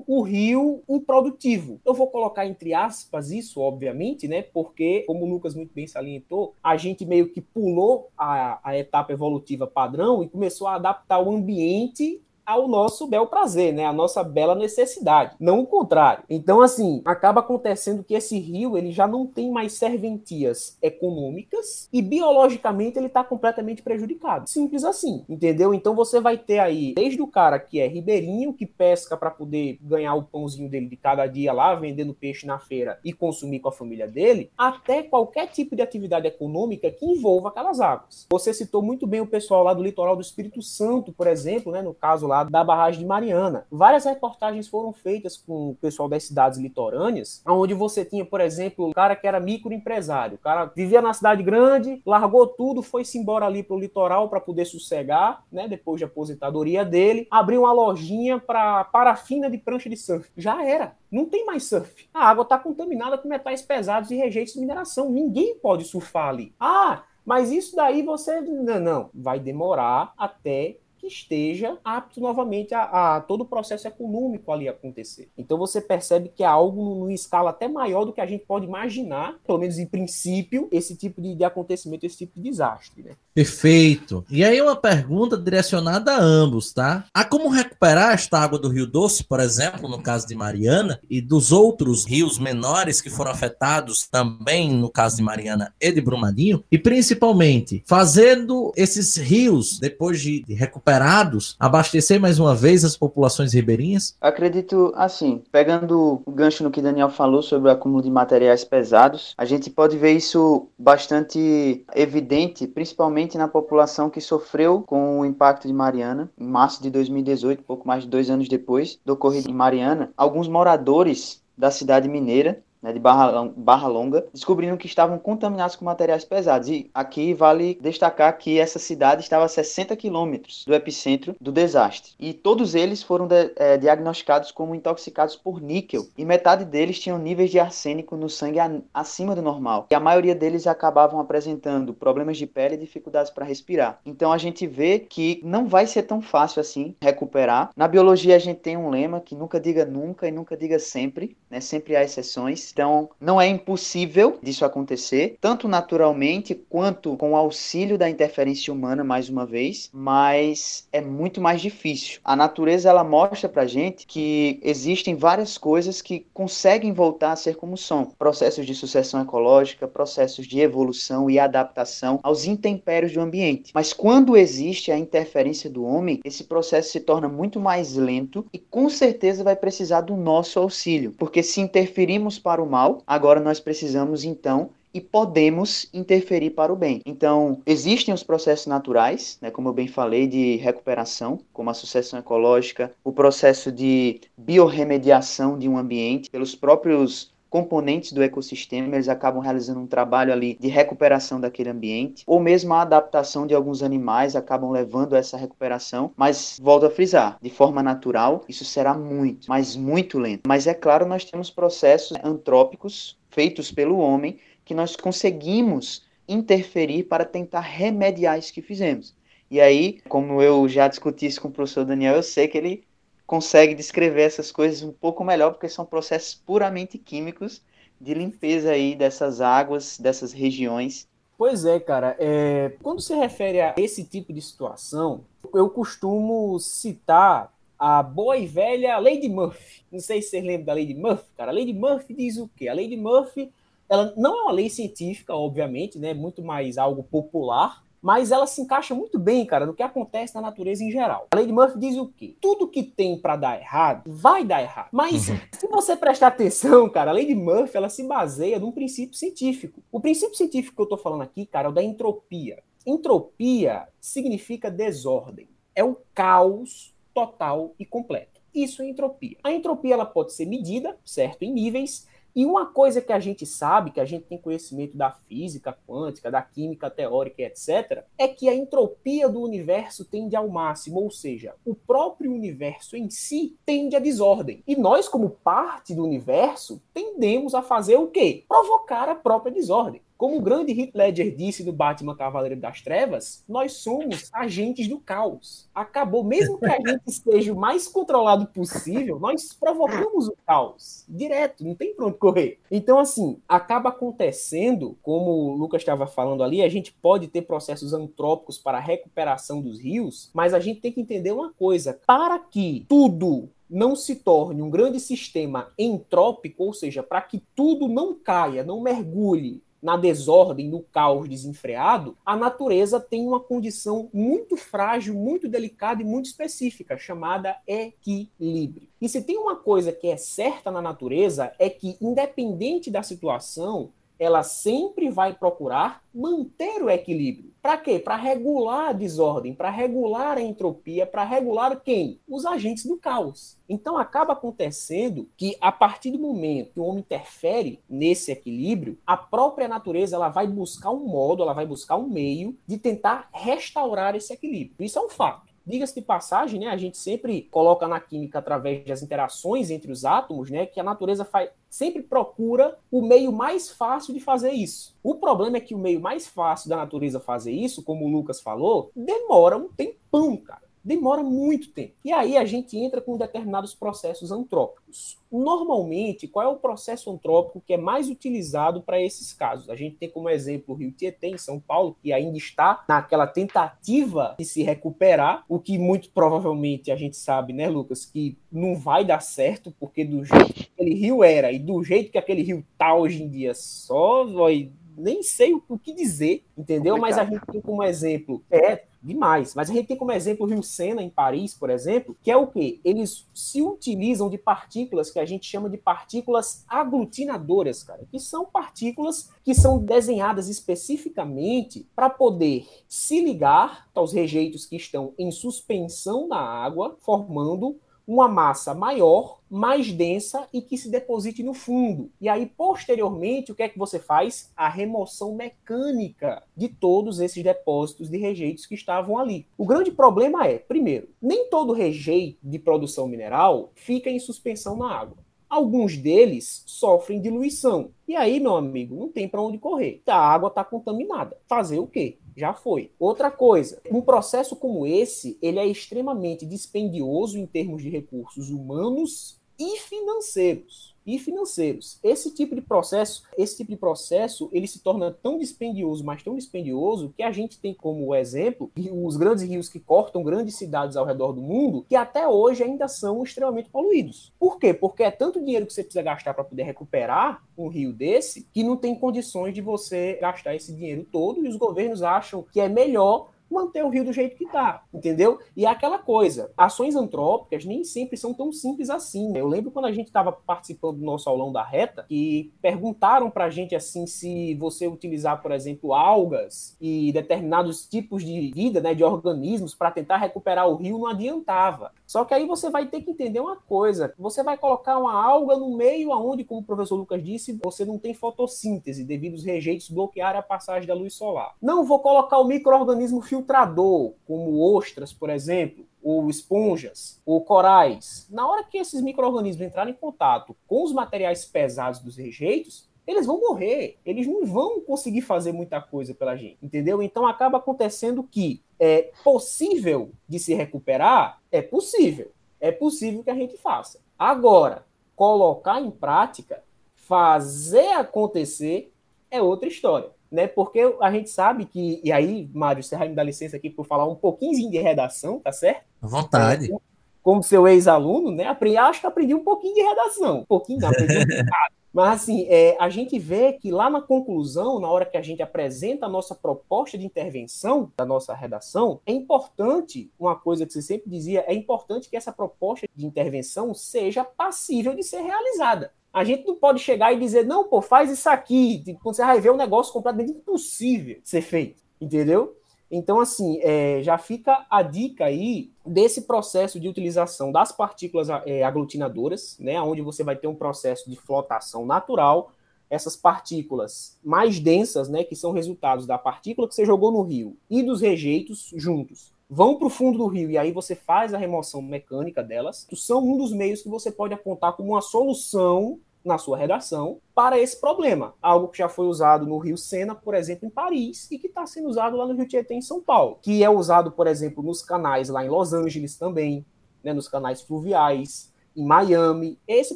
o rio improdutivo. Eu vou colocar entre aspas isso, obviamente, né? Porque, como o Lucas muito bem salientou, a gente meio que pulou a, a etapa evolutiva padrão e começou a adaptar o ambiente ao nosso bel prazer, né? A nossa bela necessidade, não o contrário. Então, assim, acaba acontecendo que esse rio ele já não tem mais serventias econômicas e biologicamente ele está completamente prejudicado. Simples assim, entendeu? Então você vai ter aí desde o cara que é ribeirinho, que pesca para poder ganhar o pãozinho dele de cada dia lá, vendendo peixe na feira e consumir com a família dele, até qualquer tipo de atividade econômica que envolva aquelas águas. Você citou muito bem o pessoal lá do litoral do Espírito Santo, por exemplo, né? No caso lá da barragem de Mariana. Várias reportagens foram feitas com o pessoal das cidades litorâneas, onde você tinha, por exemplo, o cara que era microempresário. O cara vivia na cidade grande, largou tudo, foi-se embora ali para o litoral para poder sossegar, né? Depois de aposentadoria dele, abriu uma lojinha para parafina de prancha de surf. Já era. Não tem mais surf. A água está contaminada com metais pesados e rejeitos de mineração. Ninguém pode surfar ali. Ah, mas isso daí você. Não, não. Vai demorar até que esteja apto novamente a, a, todo o processo econômico ali acontecer. Então você percebe que é algo numa escala até maior do que a gente pode imaginar, pelo menos em princípio, esse tipo de, de acontecimento, esse tipo de desastre. Né? Perfeito. E aí uma pergunta direcionada a ambos, tá? Há como recuperar esta água do Rio Doce, por exemplo, no caso de Mariana, e dos outros rios menores que foram afetados também no caso de Mariana e de Brumadinho, e principalmente fazendo esses rios, depois de, recuperados, abastecer mais uma vez as populações ribeirinhas? Acredito assim, pegando o gancho no que Daniel falou sobre o acúmulo de materiais pesados, a gente pode ver isso bastante evidente, principalmente na população que sofreu com o impacto de Mariana, em março de 2018, pouco mais de dois anos depois do ocorrido em Mariana. Alguns moradores da cidade mineira né, de Barra, Barra Longa, descobriram que estavam contaminados com materiais pesados. E aqui vale destacar que essa cidade estava a 60 quilômetros do epicentro do desastre. E todos eles foram de, é, diagnosticados como intoxicados por níquel. E metade deles tinham níveis de arsênico no sangue a, acima do normal. E a maioria deles acabavam apresentando problemas de pele e dificuldades para respirar. Então a gente vê que não vai ser tão fácil assim recuperar. Na biologia a gente tem um lema que nunca diga nunca e nunca diga sempre. Né? Sempre há exceções. Então, não é impossível disso acontecer, tanto naturalmente quanto com o auxílio da interferência humana, mais uma vez, mas é muito mais difícil. A natureza ela mostra pra gente que existem várias coisas que conseguem voltar a ser como são: processos de sucessão ecológica, processos de evolução e adaptação aos intempérios do ambiente. Mas quando existe a interferência do homem, esse processo se torna muito mais lento e com certeza vai precisar do nosso auxílio, porque se interferimos para para o mal, agora nós precisamos então e podemos interferir para o bem. Então, existem os processos naturais, né, como eu bem falei, de recuperação, como a sucessão ecológica, o processo de biorremediação de um ambiente pelos próprios componentes do ecossistema, eles acabam realizando um trabalho ali de recuperação daquele ambiente, ou mesmo a adaptação de alguns animais acabam levando a essa recuperação, mas volto a frisar, de forma natural, isso será muito, mas muito lento. Mas é claro, nós temos processos antrópicos feitos pelo homem que nós conseguimos interferir para tentar remediar isso que fizemos. E aí, como eu já discuti isso com o professor Daniel, eu sei que ele consegue descrever essas coisas um pouco melhor, porque são processos puramente químicos de limpeza aí dessas águas, dessas regiões. Pois é, cara. É... Quando se refere a esse tipo de situação, eu costumo citar a boa e velha Lady Murphy. Não sei se vocês lembram da Lady Murphy, cara. A Lady Murphy diz o quê? A Lady Murphy, ela não é uma lei científica, obviamente, né? Muito mais algo popular, mas ela se encaixa muito bem, cara, no que acontece na natureza em geral. A Lady Murphy diz o quê? Tudo que tem para dar errado, vai dar errado. Mas uhum. se você prestar atenção, cara, a Lady Murphy, ela se baseia num princípio científico. O princípio científico que eu tô falando aqui, cara, é o da entropia. Entropia significa desordem. É o caos total e completo. Isso é entropia. A entropia ela pode ser medida, certo, em níveis, e uma coisa que a gente sabe, que a gente tem conhecimento da física quântica, da química teórica, etc., é que a entropia do universo tende ao máximo, ou seja, o próprio universo em si tende à desordem. E nós, como parte do universo, tendemos a fazer o quê? Provocar a própria desordem. Como o grande Heath Ledger disse no Batman Cavaleiro das Trevas, nós somos agentes do caos. Acabou, mesmo que a gente esteja o mais controlado possível, nós provocamos o caos direto, não tem pra onde correr. Então, assim, acaba acontecendo, como o Lucas estava falando ali, a gente pode ter processos antrópicos para a recuperação dos rios, mas a gente tem que entender uma coisa: para que tudo não se torne um grande sistema entrópico, ou seja, para que tudo não caia, não mergulhe na desordem, no caos desenfreado, a natureza tem uma condição muito frágil, muito delicada e muito específica, chamada equilíbrio. E se tem uma coisa que é certa na natureza, é que, independente da situação, ela sempre vai procurar manter o equilíbrio. Para quê? Para regular a desordem, para regular a entropia, para regular quem? Os agentes do caos. Então acaba acontecendo que a partir do momento que o homem interfere nesse equilíbrio, a própria natureza ela vai buscar um modo, ela vai buscar um meio de tentar restaurar esse equilíbrio. Isso é um fato. Diga-se de passagem, né, a gente sempre coloca na química através das interações entre os átomos, né, que a natureza faz, sempre procura o meio mais fácil de fazer isso. O problema é que o meio mais fácil da natureza fazer isso, como o Lucas falou, demora um tempão, cara demora muito tempo. E aí a gente entra com determinados processos antrópicos. Normalmente, qual é o processo antrópico que é mais utilizado para esses casos? A gente tem como exemplo o Rio Tietê, em São Paulo, que ainda está naquela tentativa de se recuperar, o que muito provavelmente a gente sabe, né, Lucas, que não vai dar certo, porque do jeito que aquele rio era e do jeito que aquele rio está hoje em dia, só vai nem sei o que dizer, entendeu? Complicado. Mas a gente tem como exemplo, é demais, mas a gente tem como exemplo o Rio Sena em Paris, por exemplo, que é o que eles se utilizam de partículas que a gente chama de partículas aglutinadoras, cara, que são partículas que são desenhadas especificamente para poder se ligar aos rejeitos que estão em suspensão na água, formando uma massa maior, mais densa e que se deposite no fundo. E aí, posteriormente, o que é que você faz? A remoção mecânica de todos esses depósitos de rejeitos que estavam ali. O grande problema é, primeiro, nem todo rejeito de produção mineral fica em suspensão na água. Alguns deles sofrem diluição. E aí, meu amigo, não tem para onde correr. A água está contaminada. Fazer o quê? Já foi. Outra coisa, um processo como esse, ele é extremamente dispendioso em termos de recursos humanos e financeiros e financeiros. Esse tipo de processo, esse tipo de processo, ele se torna tão dispendioso, mas tão dispendioso que a gente tem como exemplo os grandes rios que cortam grandes cidades ao redor do mundo, que até hoje ainda são extremamente poluídos. Por quê? Porque é tanto dinheiro que você precisa gastar para poder recuperar um rio desse que não tem condições de você gastar esse dinheiro todo e os governos acham que é melhor manter o rio do jeito que está, entendeu? E é aquela coisa, ações antrópicas nem sempre são tão simples assim. Eu lembro quando a gente estava participando do nosso aulão da reta e perguntaram para a gente assim se você utilizar, por exemplo, algas e determinados tipos de vida, né, de organismos para tentar recuperar o rio não adiantava. Só que aí você vai ter que entender uma coisa, você vai colocar uma alga no meio aonde, como o professor Lucas disse, você não tem fotossíntese devido aos rejeitos bloquearem a passagem da luz solar. Não vou colocar o microorganismo filtrador, como ostras, por exemplo, ou esponjas, ou corais, na hora que esses micro-organismos entrarem em contato com os materiais pesados dos rejeitos, eles vão morrer, eles não vão conseguir fazer muita coisa pela gente, entendeu? Então acaba acontecendo que é possível de se recuperar, é possível, é possível que a gente faça. Agora, colocar em prática, fazer acontecer é outra história, né? Porque a gente sabe que, e aí, Mário, você vai me dar licença aqui por falar um pouquinho de redação, tá certo? À vontade. É, como seu ex-aluno, né? Aprendi, acho que aprendi um pouquinho de redação. Um pouquinho, não, aprendi um Mas, assim, é, a gente vê que lá na conclusão, na hora que a gente apresenta a nossa proposta de intervenção da nossa redação, é importante, uma coisa que você sempre dizia, é importante que essa proposta de intervenção seja passível de ser realizada. A gente não pode chegar e dizer, não, pô, faz isso aqui, tipo, quando você vai ver um negócio completamente impossível de ser feito, entendeu? Então, assim, é, já fica a dica aí desse processo de utilização das partículas é, aglutinadoras, né, onde você vai ter um processo de flotação natural. Essas partículas mais densas, né, que são resultados da partícula que você jogou no rio e dos rejeitos juntos, vão para o fundo do rio e aí você faz a remoção mecânica delas. São um dos meios que você pode apontar como uma solução na sua redação para esse problema. Algo que já foi usado no Rio Sena, por exemplo, em Paris, e que está sendo usado lá no Rio Tietê, em São Paulo. Que é usado, por exemplo, nos canais lá em Los Angeles também, né, nos canais fluviais, em Miami. Esse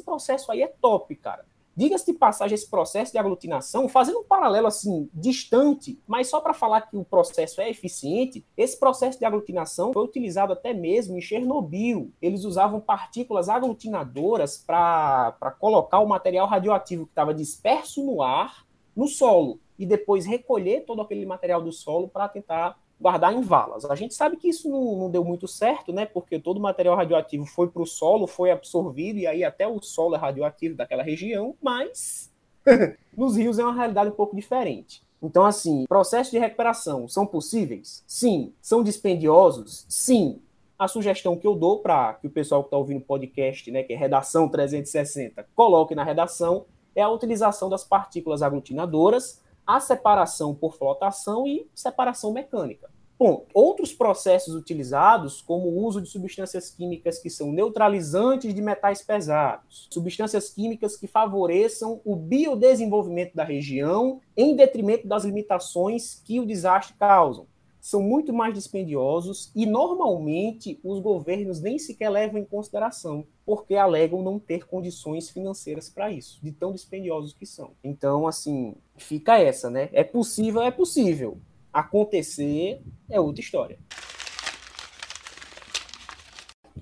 processo aí é top, cara. Diga-se de passagem, esse processo de aglutinação, fazendo um paralelo assim, distante, mas só para falar que o processo é eficiente, esse processo de aglutinação foi utilizado até mesmo em Chernobyl. Eles usavam partículas aglutinadoras para colocar o material radioativo que estava disperso no ar no solo e depois recolher todo aquele material do solo para tentar guardar em valas. A gente sabe que isso não, não, deu muito certo, né? Porque todo o material radioativo foi para o solo, foi absorvido, e aí até o solo é radioativo daquela região, mas nos rios é uma realidade um pouco diferente. Então, assim, processos de recuperação são possíveis? Sim. São dispendiosos? Sim. A sugestão que eu dou para que o pessoal que está ouvindo o podcast, né, que é redação 360, coloque na redação, é a utilização das partículas aglutinadoras, a separação por flotação e separação mecânica. Bom, outros processos utilizados, como o uso de substâncias químicas que são neutralizantes de metais pesados, substâncias químicas que favoreçam o biodesenvolvimento da região em detrimento das limitações que o desastre causam, são muito mais dispendiosos e normalmente os governos nem sequer levam em consideração, porque alegam não ter condições financeiras para isso, de tão dispendiosos que são. Então, assim, fica essa, né? É possível, é possível acontecer é outra história.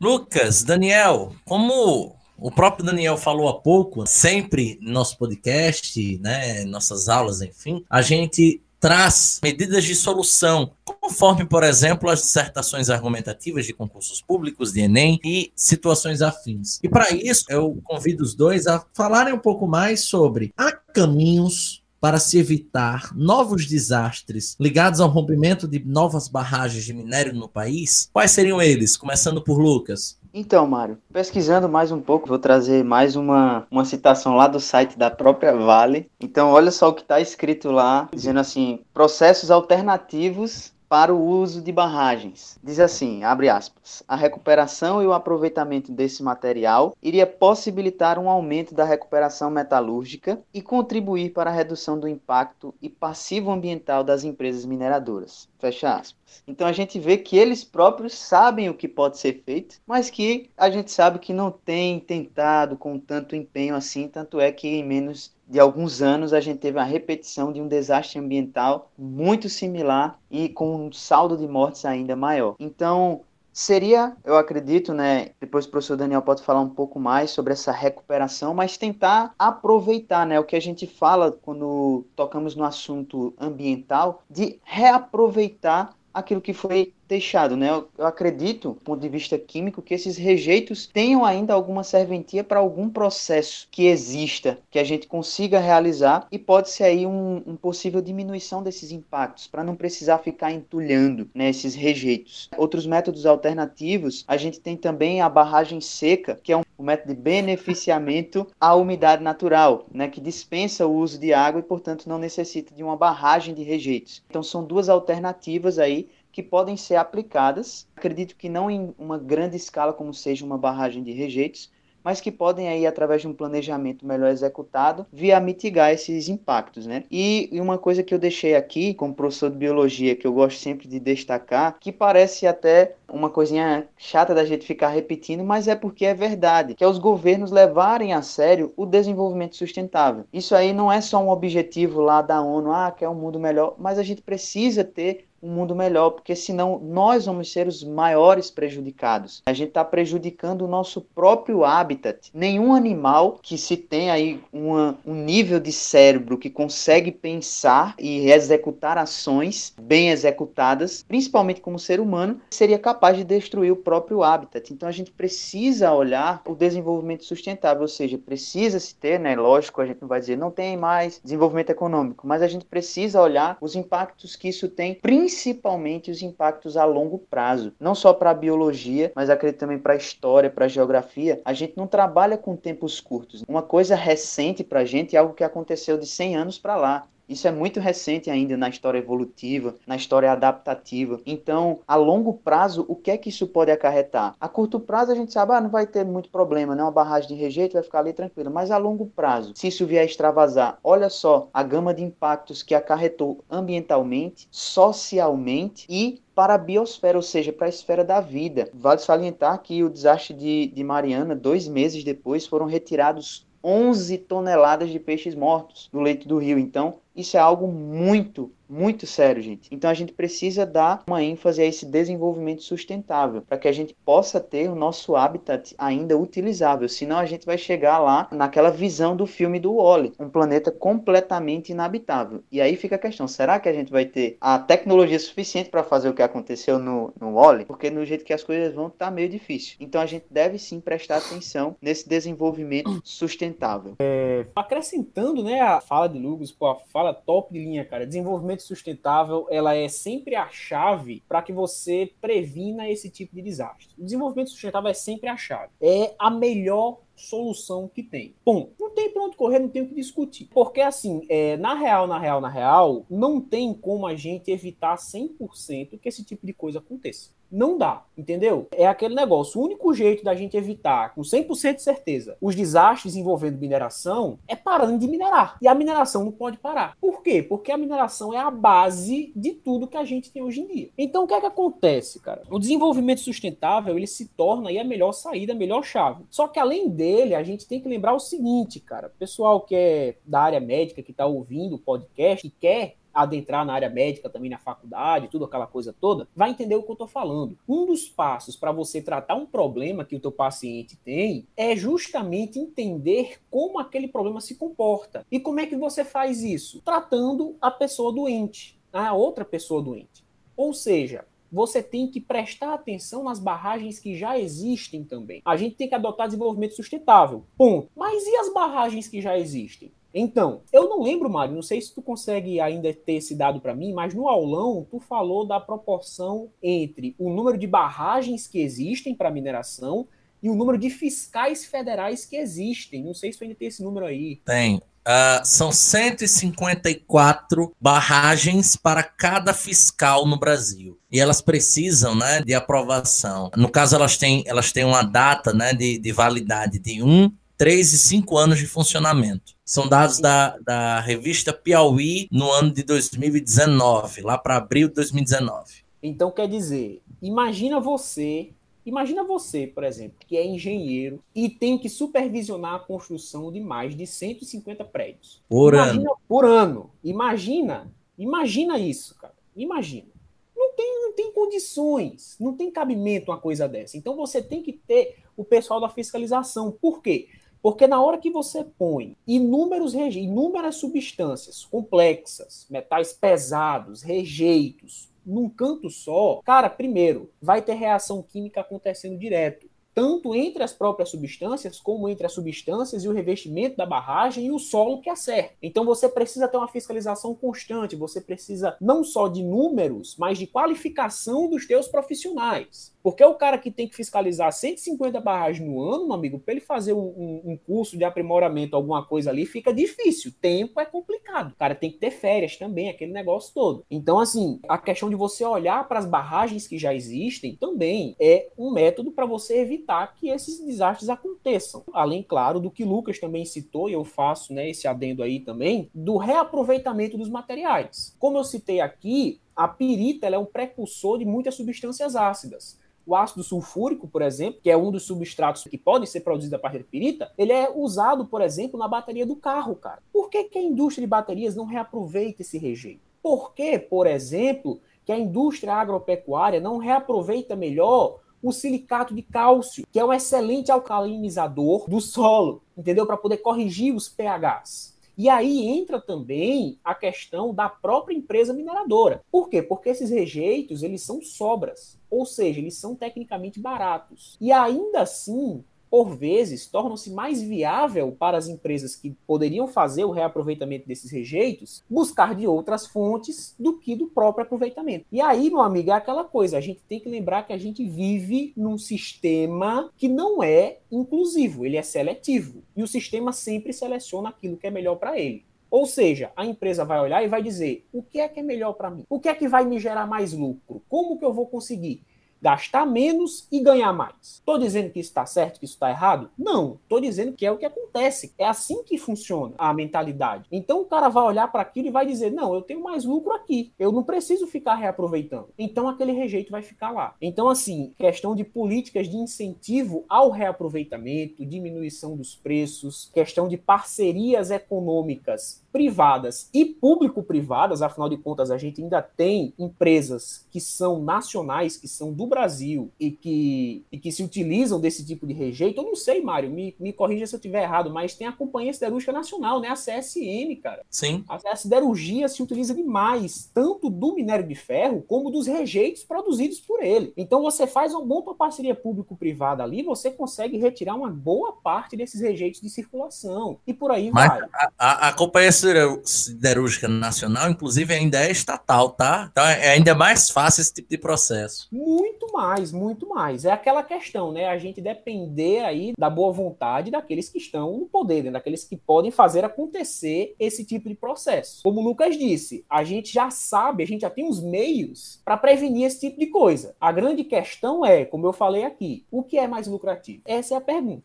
Lucas, Daniel, como o próprio Daniel falou há pouco, sempre no nosso podcast, né, nossas aulas, enfim, a gente traz medidas de solução, conforme, por exemplo, as dissertações argumentativas de concursos públicos, de Enem e situações afins. E para isso, eu convido os dois a falarem um pouco mais sobre há caminhos para se evitar novos desastres ligados ao rompimento de novas barragens de minério no país? Quais seriam eles? Começando por Lucas. Então, Mário, pesquisando mais um pouco, vou trazer mais uma, uma citação lá do site da própria Vale. Então, olha só o que está escrito lá, dizendo assim: processos alternativos para o uso de barragens. Diz assim, abre aspas, a recuperação e o aproveitamento desse material iria possibilitar um aumento da recuperação metalúrgica e contribuir para a redução do impacto e passivo ambiental das empresas mineradoras. Fecha aspas. Então a gente vê que eles próprios sabem o que pode ser feito, mas que a gente sabe que não tem tentado com tanto empenho assim, tanto é que em menos de alguns anos a gente teve a repetição de um desastre ambiental muito similar e com um saldo de mortes ainda maior. Então, seria, eu acredito, né, depois o professor Daniel pode falar um pouco mais sobre essa recuperação, mas tentar aproveitar, né, o que a gente fala quando tocamos no assunto ambiental, de reaproveitar aquilo que foi deixado, né? Eu, eu, acredito, do ponto de vista químico, que esses rejeitos tenham ainda alguma serventia para algum processo que exista, que a gente consiga realizar e pode ser aí um, um possível diminuição desses impactos, para não precisar ficar entulhando né, esses rejeitos. Outros métodos alternativos, a gente tem também a barragem seca, que é um método de beneficiamento à umidade natural, né, que dispensa o uso de água e, portanto, não necessita de uma barragem de rejeitos. Então, são duas alternativas aí que podem ser aplicadas. Acredito que não em uma grande escala, como seja uma barragem de rejeitos, mas que podem aí através de um planejamento melhor executado, vir a mitigar esses impactos, né? E uma coisa que eu deixei aqui como professor de biologia que eu gosto sempre de destacar, que parece até uma coisinha chata da gente ficar repetindo, mas é porque é verdade, que é os governos levarem a sério o desenvolvimento sustentável. Isso aí não é só um objetivo lá da ONU, ah, quer um mundo melhor, mas a gente precisa ter um mundo melhor, porque senão nós vamos ser os maiores prejudicados. A gente está prejudicando o nosso próprio habitat. Nenhum animal que se tem aí uma, um nível de cérebro que consegue pensar e executar ações bem executadas, principalmente como ser humano, seria capaz de destruir o próprio habitat. Então a gente precisa olhar o desenvolvimento sustentável, ou seja, precisa se ter, né? Lógico, a gente não vai dizer não tem mais desenvolvimento econômico, mas a gente precisa olhar os impactos que isso tem, principalmente principalmente os impactos a longo prazo, não só para a biologia, mas acredito também para a história, para a geografia. A gente não trabalha com tempos curtos. Uma coisa recente para a gente é algo que aconteceu de 100 anos para lá. Isso é muito recente ainda na história evolutiva, na história adaptativa. Então, a longo prazo, o que é que isso pode acarretar? A curto prazo, a gente sabe, ah, não vai ter muito problema, né? Uma barragem de rejeito vai ficar ali tranquila. Mas a longo prazo, se isso vier extravasar, olha só a gama de impactos que acarretou ambientalmente, socialmente e para a biosfera, ou seja, para a esfera da vida. Vale salientar que o desastre de, de Mariana, dois meses depois, foram retirados 11 toneladas de peixes mortos do leito do rio. Então, isso é algo muito, muito sério, gente. Então a gente precisa dar uma ênfase a esse desenvolvimento sustentável, para que a gente possa ter o nosso habitat ainda utilizável. Senão a gente vai chegar lá naquela visão do filme do Wally, um planeta completamente inabitável. E aí fica a questão: será que a gente vai ter a tecnologia suficiente para fazer o que aconteceu no, no Wally? Porque no jeito que as coisas vão, tá meio difícil. Então a gente deve sim prestar atenção nesse desenvolvimento sustentável. É, acrescentando, né, a fala de Lugos, pô, a fala top de linha, cara. Desenvolvimento sustentável, ela é sempre a chave para que você previna esse tipo de desastre. O desenvolvimento sustentável é sempre a chave. É a melhor solução que tem. Bom, não tem para onde correr, não tem o que discutir. Porque, assim, é, na real, na real, na real, não tem como a gente evitar 100% que esse tipo de coisa aconteça. Não dá, entendeu? É aquele negócio. O único jeito da gente evitar, com 100% de certeza, os desastres envolvendo mineração é parando de minerar. E a mineração não pode parar. Por quê? Porque a mineração é a base de tudo que a gente tem hoje em dia. Então, o que é que acontece, cara? O desenvolvimento sustentável, ele se torna aí a melhor saída, a melhor chave. Só que, além dele, a gente tem que lembrar o seguinte, cara. Pessoal que é da área médica, que está ouvindo o podcast e quer adentrar na área médica também na faculdade, tudo aquela coisa toda, vai entender o que eu estou falando. Um dos passos para você tratar um problema que o teu paciente tem é justamente entender como aquele problema se comporta. E como é que você faz isso? Tratando a pessoa doente, a outra pessoa doente. Ou seja, você tem que prestar atenção nas barragens que já existem também. A gente tem que adotar desenvolvimento sustentável. Ponto. Mas e as barragens que já existem? Então, eu não lembro, Mário, não sei se tu consegue ainda ter esse dado para mim, mas no aulão tu falou da proporção entre o número de barragens que existem para mineração e o número de fiscais federais que existem. Não sei se tu ainda tem esse número aí. Tem. Uh, são 154 barragens para cada fiscal no Brasil. E elas precisam né, de aprovação. No caso, elas têm, elas têm uma data né, de, de validade de 1, 3 e 5 anos de funcionamento. São dados da, da revista Piauí no ano de 2019, lá para abril de 2019. Então, quer dizer, imagina você Imagina você, por exemplo, que é engenheiro e tem que supervisionar a construção de mais de 150 prédios. Por imagina, ano. Por ano. Imagina, imagina isso, cara. Imagina. Não tem, não tem condições, não tem cabimento uma coisa dessa. Então você tem que ter o pessoal da fiscalização. Por quê? Porque na hora que você põe inúmeros inúmeras substâncias complexas, metais pesados, rejeitos, num canto só, cara, primeiro, vai ter reação química acontecendo direto. Tanto entre as próprias substâncias, como entre as substâncias e o revestimento da barragem e o solo que a cerca. Então você precisa ter uma fiscalização constante, você precisa não só de números, mas de qualificação dos teus profissionais. Porque o cara que tem que fiscalizar 150 barragens no ano, meu amigo, para ele fazer um, um, curso de aprimoramento, alguma coisa ali, fica difícil. Tempo é complicado. O cara tem que ter férias também, aquele negócio todo. Então, assim, a questão de você olhar para as barragens que já existem também é um método para você evitar que esses desastres aconteçam. Além, claro, do que Lucas também citou, e eu faço né, esse adendo aí também, do reaproveitamento dos materiais. Como eu citei aqui, a pirita é um precursor de muitas substâncias ácidas. O ácido sulfúrico, por exemplo, que é um dos substratos que podem ser produzidos a partir da pirita, ele é usado, por exemplo, na bateria do carro, cara. Por que, que a indústria de baterias não reaproveita esse rejeito? Por que, por exemplo, que a indústria agropecuária não reaproveita melhor o silicato de cálcio, que é um excelente alcalinizador do solo, entendeu? Para poder corrigir os pHs. E aí entra também a questão da própria empresa mineradora. Por quê? Porque esses rejeitos, eles são sobras, ou seja, eles são tecnicamente baratos. E ainda assim, por vezes, tornam-se mais viável para as empresas que poderiam fazer o reaproveitamento desses rejeitos buscar de outras fontes do que do próprio aproveitamento. E aí, meu amigo, é aquela coisa, a gente tem que lembrar que a gente vive num sistema que não é inclusivo, ele é seletivo. E o sistema sempre seleciona aquilo que é melhor para ele. Ou seja, a empresa vai olhar e vai dizer: o que é que é melhor para mim? O que é que vai me gerar mais lucro? Como que eu vou conseguir? Gastar menos e ganhar mais. Estou dizendo que isso está certo, que isso está errado? Não. Estou dizendo que é o que acontece. É assim que funciona a mentalidade. Então o cara vai olhar para aquilo e vai dizer: não, eu tenho mais lucro aqui. Eu não preciso ficar reaproveitando. Então aquele rejeito vai ficar lá. Então, assim, questão de políticas de incentivo ao reaproveitamento, diminuição dos preços, questão de parcerias econômicas privadas e público-privadas, afinal de contas, a gente ainda tem empresas que são nacionais, que são do Brasil e que, e que se utilizam desse tipo de rejeito. Eu não sei, Mário, me, me corrija se eu estiver errado, mas tem a Companhia Siderúrgica Nacional, né? A CSN, cara. Sim. A, a siderurgia se utiliza demais, tanto do minério de ferro como dos rejeitos produzidos por ele. Então você faz uma boa parceria público-privada ali, você consegue retirar uma boa parte desses rejeitos de circulação. E por aí mas vai. A, a, a Companhia Siderúrgica Nacional, inclusive, ainda é estatal, tá? Então é ainda mais fácil esse tipo de processo. Muito mais, muito mais. É aquela questão, né? A gente depender aí da boa vontade daqueles que estão no poder, né? daqueles que podem fazer acontecer esse tipo de processo. Como o Lucas disse, a gente já sabe, a gente já tem os meios para prevenir esse tipo de coisa. A grande questão é, como eu falei aqui, o que é mais lucrativo? Essa é a pergunta.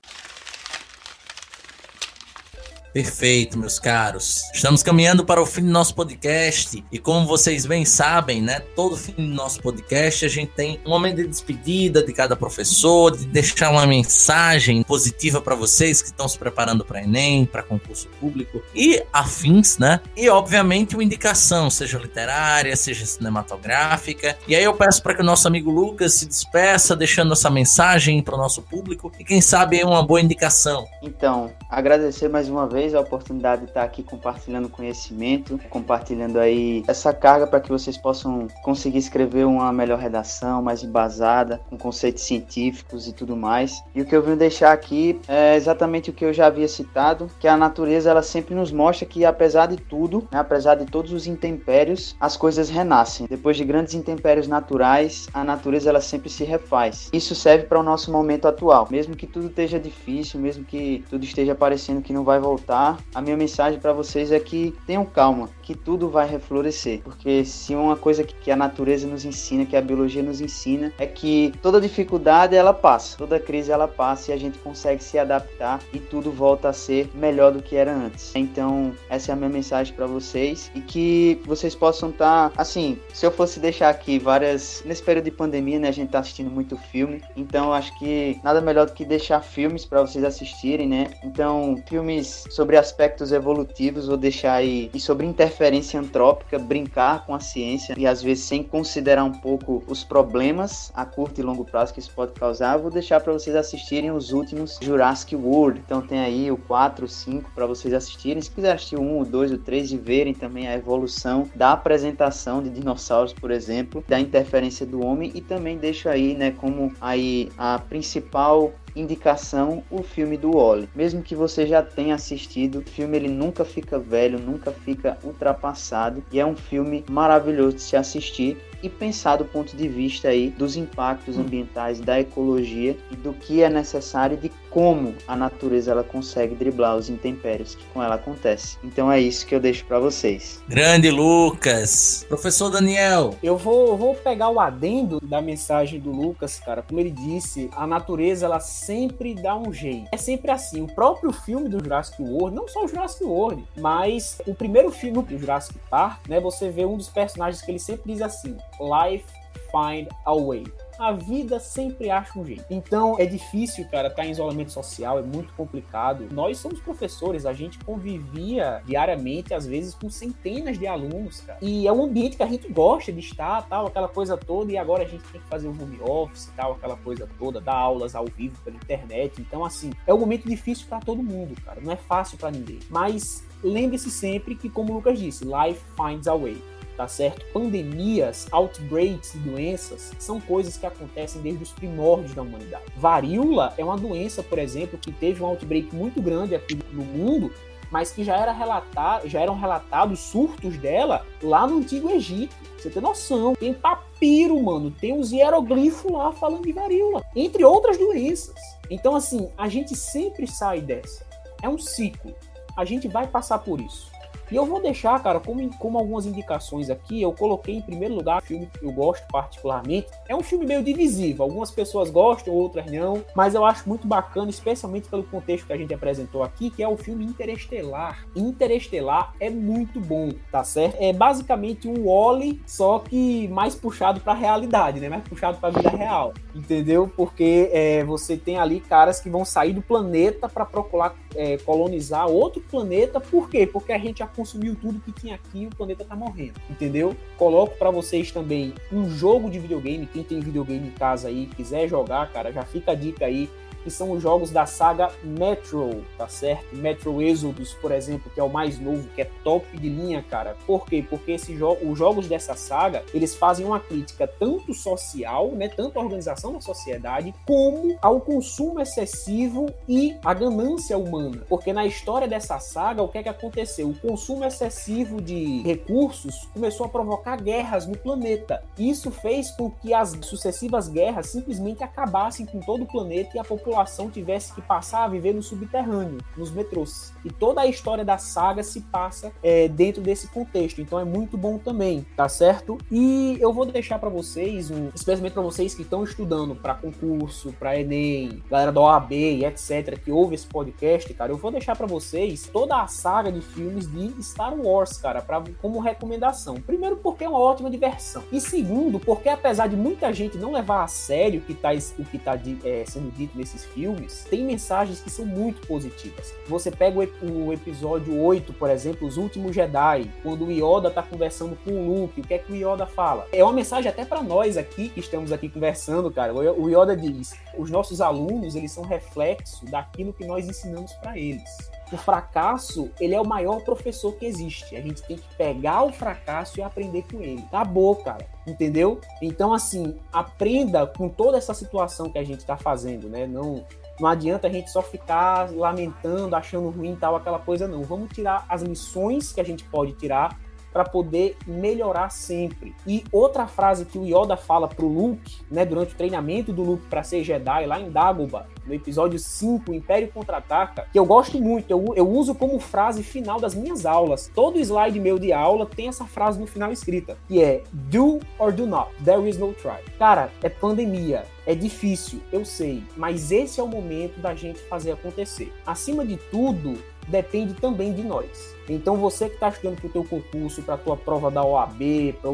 Perfeito, meus caros. Estamos caminhando para o fim do nosso podcast e como vocês bem sabem, né, todo fim do nosso podcast a gente tem um momento de despedida de cada professor, de deixar uma mensagem positiva para vocês que estão se preparando para ENEM, para concurso público e afins, né? E obviamente uma indicação, seja literária, seja cinematográfica. E aí eu peço para que o nosso amigo Lucas se despeça deixando essa mensagem para o nosso público e quem sabe uma boa indicação. Então, agradecer mais uma vez a oportunidade de estar aqui compartilhando conhecimento, compartilhando aí essa carga para que vocês possam conseguir escrever uma melhor redação, mais embasada, com conceitos científicos e tudo mais. E o que eu vim deixar aqui é exatamente o que eu já havia citado, que a natureza ela sempre nos mostra que apesar de tudo, né, apesar de todos os intempéries, as coisas renascem. Depois de grandes intempéries naturais, a natureza ela sempre se refaz. Isso serve para o nosso momento atual. Mesmo que tudo esteja difícil, mesmo que tudo esteja parecendo que não vai voltar, a minha mensagem para vocês é que tenham calma, que tudo vai reflorescer. Porque se uma coisa que a natureza nos ensina, que a biologia nos ensina, é que toda dificuldade ela passa, toda crise ela passa e a gente consegue se adaptar e tudo volta a ser melhor do que era antes. Então, essa é a minha mensagem para vocês e que vocês possam estar, tá, assim, se eu fosse deixar aqui várias. Nesse período de pandemia, né, a gente tá assistindo muito filme, então acho que nada melhor do que deixar filmes para vocês assistirem, né? Então, filmes sobre aspectos evolutivos, vou deixar aí, e sobre interferência antrópica, brincar com a ciência e às vezes sem considerar um pouco os problemas a curto e longo prazo que isso pode causar, vou deixar para vocês assistirem os últimos Jurassic World. Então tem aí o 4, o 5 para vocês assistirem. Se quiser assistir o 1, o 2, o 3 e verem também a evolução da apresentação de dinossauros, por exemplo, da interferência do homem e também deixo aí, né, como aí a principal indicação o filme do Wally. Mesmo que você já tenha assistido, o filme ele nunca fica velho, nunca fica ultrapassado e é um filme maravilhoso de se assistir e pensar do ponto de vista aí dos impactos ambientais, da ecologia e do que é necessário de como a natureza ela consegue driblar os intempéries que com ela acontece. Então é isso que eu deixo para vocês. Grande Lucas, professor Daniel. Eu vou, vou pegar o adendo da mensagem do Lucas, cara. Como ele disse, a natureza ela sempre dá um jeito. É sempre assim. O próprio filme do Jurassic World, não só o Jurassic World, mas o primeiro filme do Jurassic Park, né? Você vê um dos personagens que ele sempre diz assim: Life find a way a vida sempre acha um jeito. Então é difícil, cara, estar tá em isolamento social, é muito complicado. Nós somos professores, a gente convivia diariamente, às vezes, com centenas de alunos, cara. E é um ambiente que a gente gosta de estar, tal, aquela coisa toda, e agora a gente tem que fazer o home office, tal, aquela coisa toda, dar aulas ao vivo pela internet. Então, assim, é um momento difícil para todo mundo, cara. Não é fácil para ninguém. Mas lembre-se sempre que, como o Lucas disse, life finds a way tá certo? Pandemias, outbreaks e doenças são coisas que acontecem desde os primórdios da humanidade. Varíola é uma doença, por exemplo, que teve um outbreak muito grande aqui no mundo, mas que já, era relatado, já eram relatados surtos dela lá no Antigo Egito. Você tem noção. Tem papiro, mano. Tem os hieroglifos lá falando de varíola. Entre outras doenças. Então, assim, a gente sempre sai dessa. É um ciclo. A gente vai passar por isso. E eu vou deixar, cara, como, como algumas indicações aqui, eu coloquei em primeiro lugar um filme que eu gosto particularmente. É um filme meio divisivo, algumas pessoas gostam, outras não, mas eu acho muito bacana, especialmente pelo contexto que a gente apresentou aqui, que é o filme Interestelar. Interestelar é muito bom, tá certo? É basicamente um Wally, só que mais puxado para a realidade, né? Mais puxado para a vida real, entendeu? Porque é, você tem ali caras que vão sair do planeta para procurar é, colonizar outro planeta. Por quê? Porque a gente consumiu tudo que tinha aqui e o planeta tá morrendo, entendeu? Coloco para vocês também um jogo de videogame, quem tem videogame em casa aí, quiser jogar, cara, já fica a dica aí que são os jogos da saga Metro, tá certo? Metro Exodus, por exemplo, que é o mais novo, que é top de linha, cara. Por quê? Porque esse jo os jogos dessa saga, eles fazem uma crítica tanto social, né, tanto à organização da sociedade, como ao consumo excessivo e à ganância humana. Porque na história dessa saga, o que é que aconteceu? O consumo excessivo de recursos começou a provocar guerras no planeta. Isso fez com que as sucessivas guerras simplesmente acabassem com todo o planeta e a população população tivesse que passar a viver no subterrâneo, nos metrôs. E toda a história da saga se passa é, dentro desse contexto. Então é muito bom também, tá certo? E eu vou deixar para vocês, um, especialmente para vocês que estão estudando para concurso, para Enem, galera da OAB e etc, que ouve esse podcast, cara, eu vou deixar para vocês toda a saga de filmes de Star Wars, cara, pra, como recomendação. Primeiro, porque é uma ótima diversão. E segundo, porque apesar de muita gente não levar a sério o que tá, o que tá é, sendo dito nesses filmes, tem mensagens que são muito positivas. Você pega o, o episódio 8, por exemplo, Os Últimos Jedi, quando o Yoda tá conversando com o Luke, o que é que o Yoda fala? É uma mensagem até para nós aqui, que estamos aqui conversando, cara. O Yoda diz: os nossos alunos, eles são reflexo daquilo que nós ensinamos para eles o fracasso, ele é o maior professor que existe. A gente tem que pegar o fracasso e aprender com ele. Acabou, cara. Entendeu? Então, assim, aprenda com toda essa situação que a gente está fazendo, né? Não, não adianta a gente só ficar lamentando, achando ruim tal, aquela coisa, não. Vamos tirar as lições que a gente pode tirar para poder melhorar sempre. E outra frase que o Yoda fala pro Luke, né, durante o treinamento do Luke para ser Jedi lá em Dagobah, no episódio 5, Império Contra-Ataca, que eu gosto muito, eu, eu uso como frase final das minhas aulas. Todo slide meu de aula tem essa frase no final escrita, que é do or do not, there is no try. Cara, é pandemia, é difícil, eu sei, mas esse é o momento da gente fazer acontecer. Acima de tudo, depende também de nós. Então você que está estudando para o teu concurso, para a tua prova da OAB, para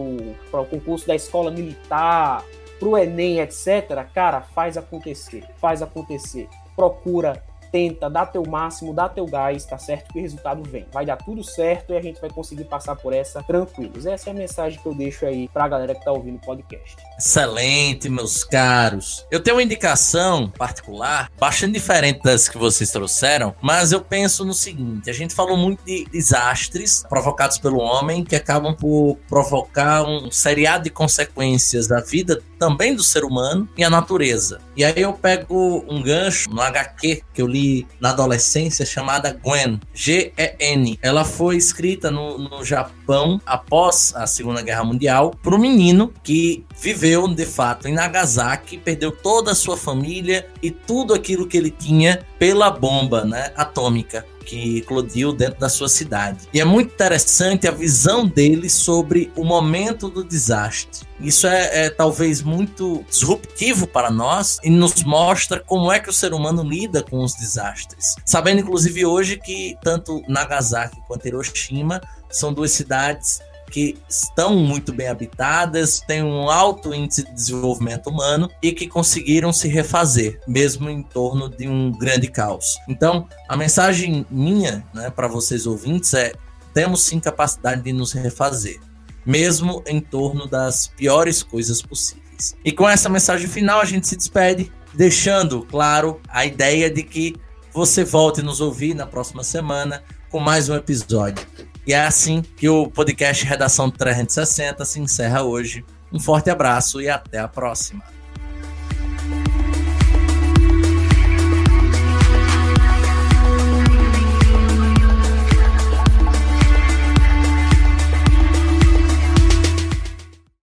o concurso da escola militar, para o Enem, etc., cara, faz acontecer, faz acontecer. Procura tenta, dá teu máximo, dá teu gás, tá certo? Que o resultado vem. Vai dar tudo certo e a gente vai conseguir passar por essa tranquilos. Essa é a mensagem que eu deixo aí pra galera que tá ouvindo o podcast. Excelente, meus caros. Eu tenho uma indicação particular, bastante diferente das que vocês trouxeram, mas eu penso no seguinte: a gente falou muito de desastres provocados pelo homem que acabam por provocar um seriado de consequências da vida também do ser humano e a natureza. E aí eu pego um gancho no HQ que eu li na adolescência chamada Gwen, G-E-N. Ela foi escrita no, no Japão após a Segunda Guerra Mundial por um menino que viveu de fato em Nagasaki, perdeu toda a sua família e tudo aquilo que ele tinha pela bomba né, atômica que eclodiu dentro da sua cidade. E é muito interessante a visão dele sobre o momento do desastre. Isso é, é, talvez muito disruptivo para nós e nos mostra como é que o ser humano lida com os desastres. Sabendo, inclusive, hoje que tanto Nagasaki quanto Hiroshima são duas cidades que estão muito bem habitadas, têm um alto índice de desenvolvimento humano e que conseguiram se refazer, mesmo em torno de um grande caos. Então, a mensagem minha né, para vocês ouvintes é: temos sim capacidade de nos refazer, mesmo em torno das piores coisas possíveis. E com essa mensagem final, a gente se despede, deixando claro a ideia de que você volte nos ouvir na próxima semana com mais um episódio. E é assim que o podcast Redação 360 se encerra hoje. Um forte abraço e até a próxima.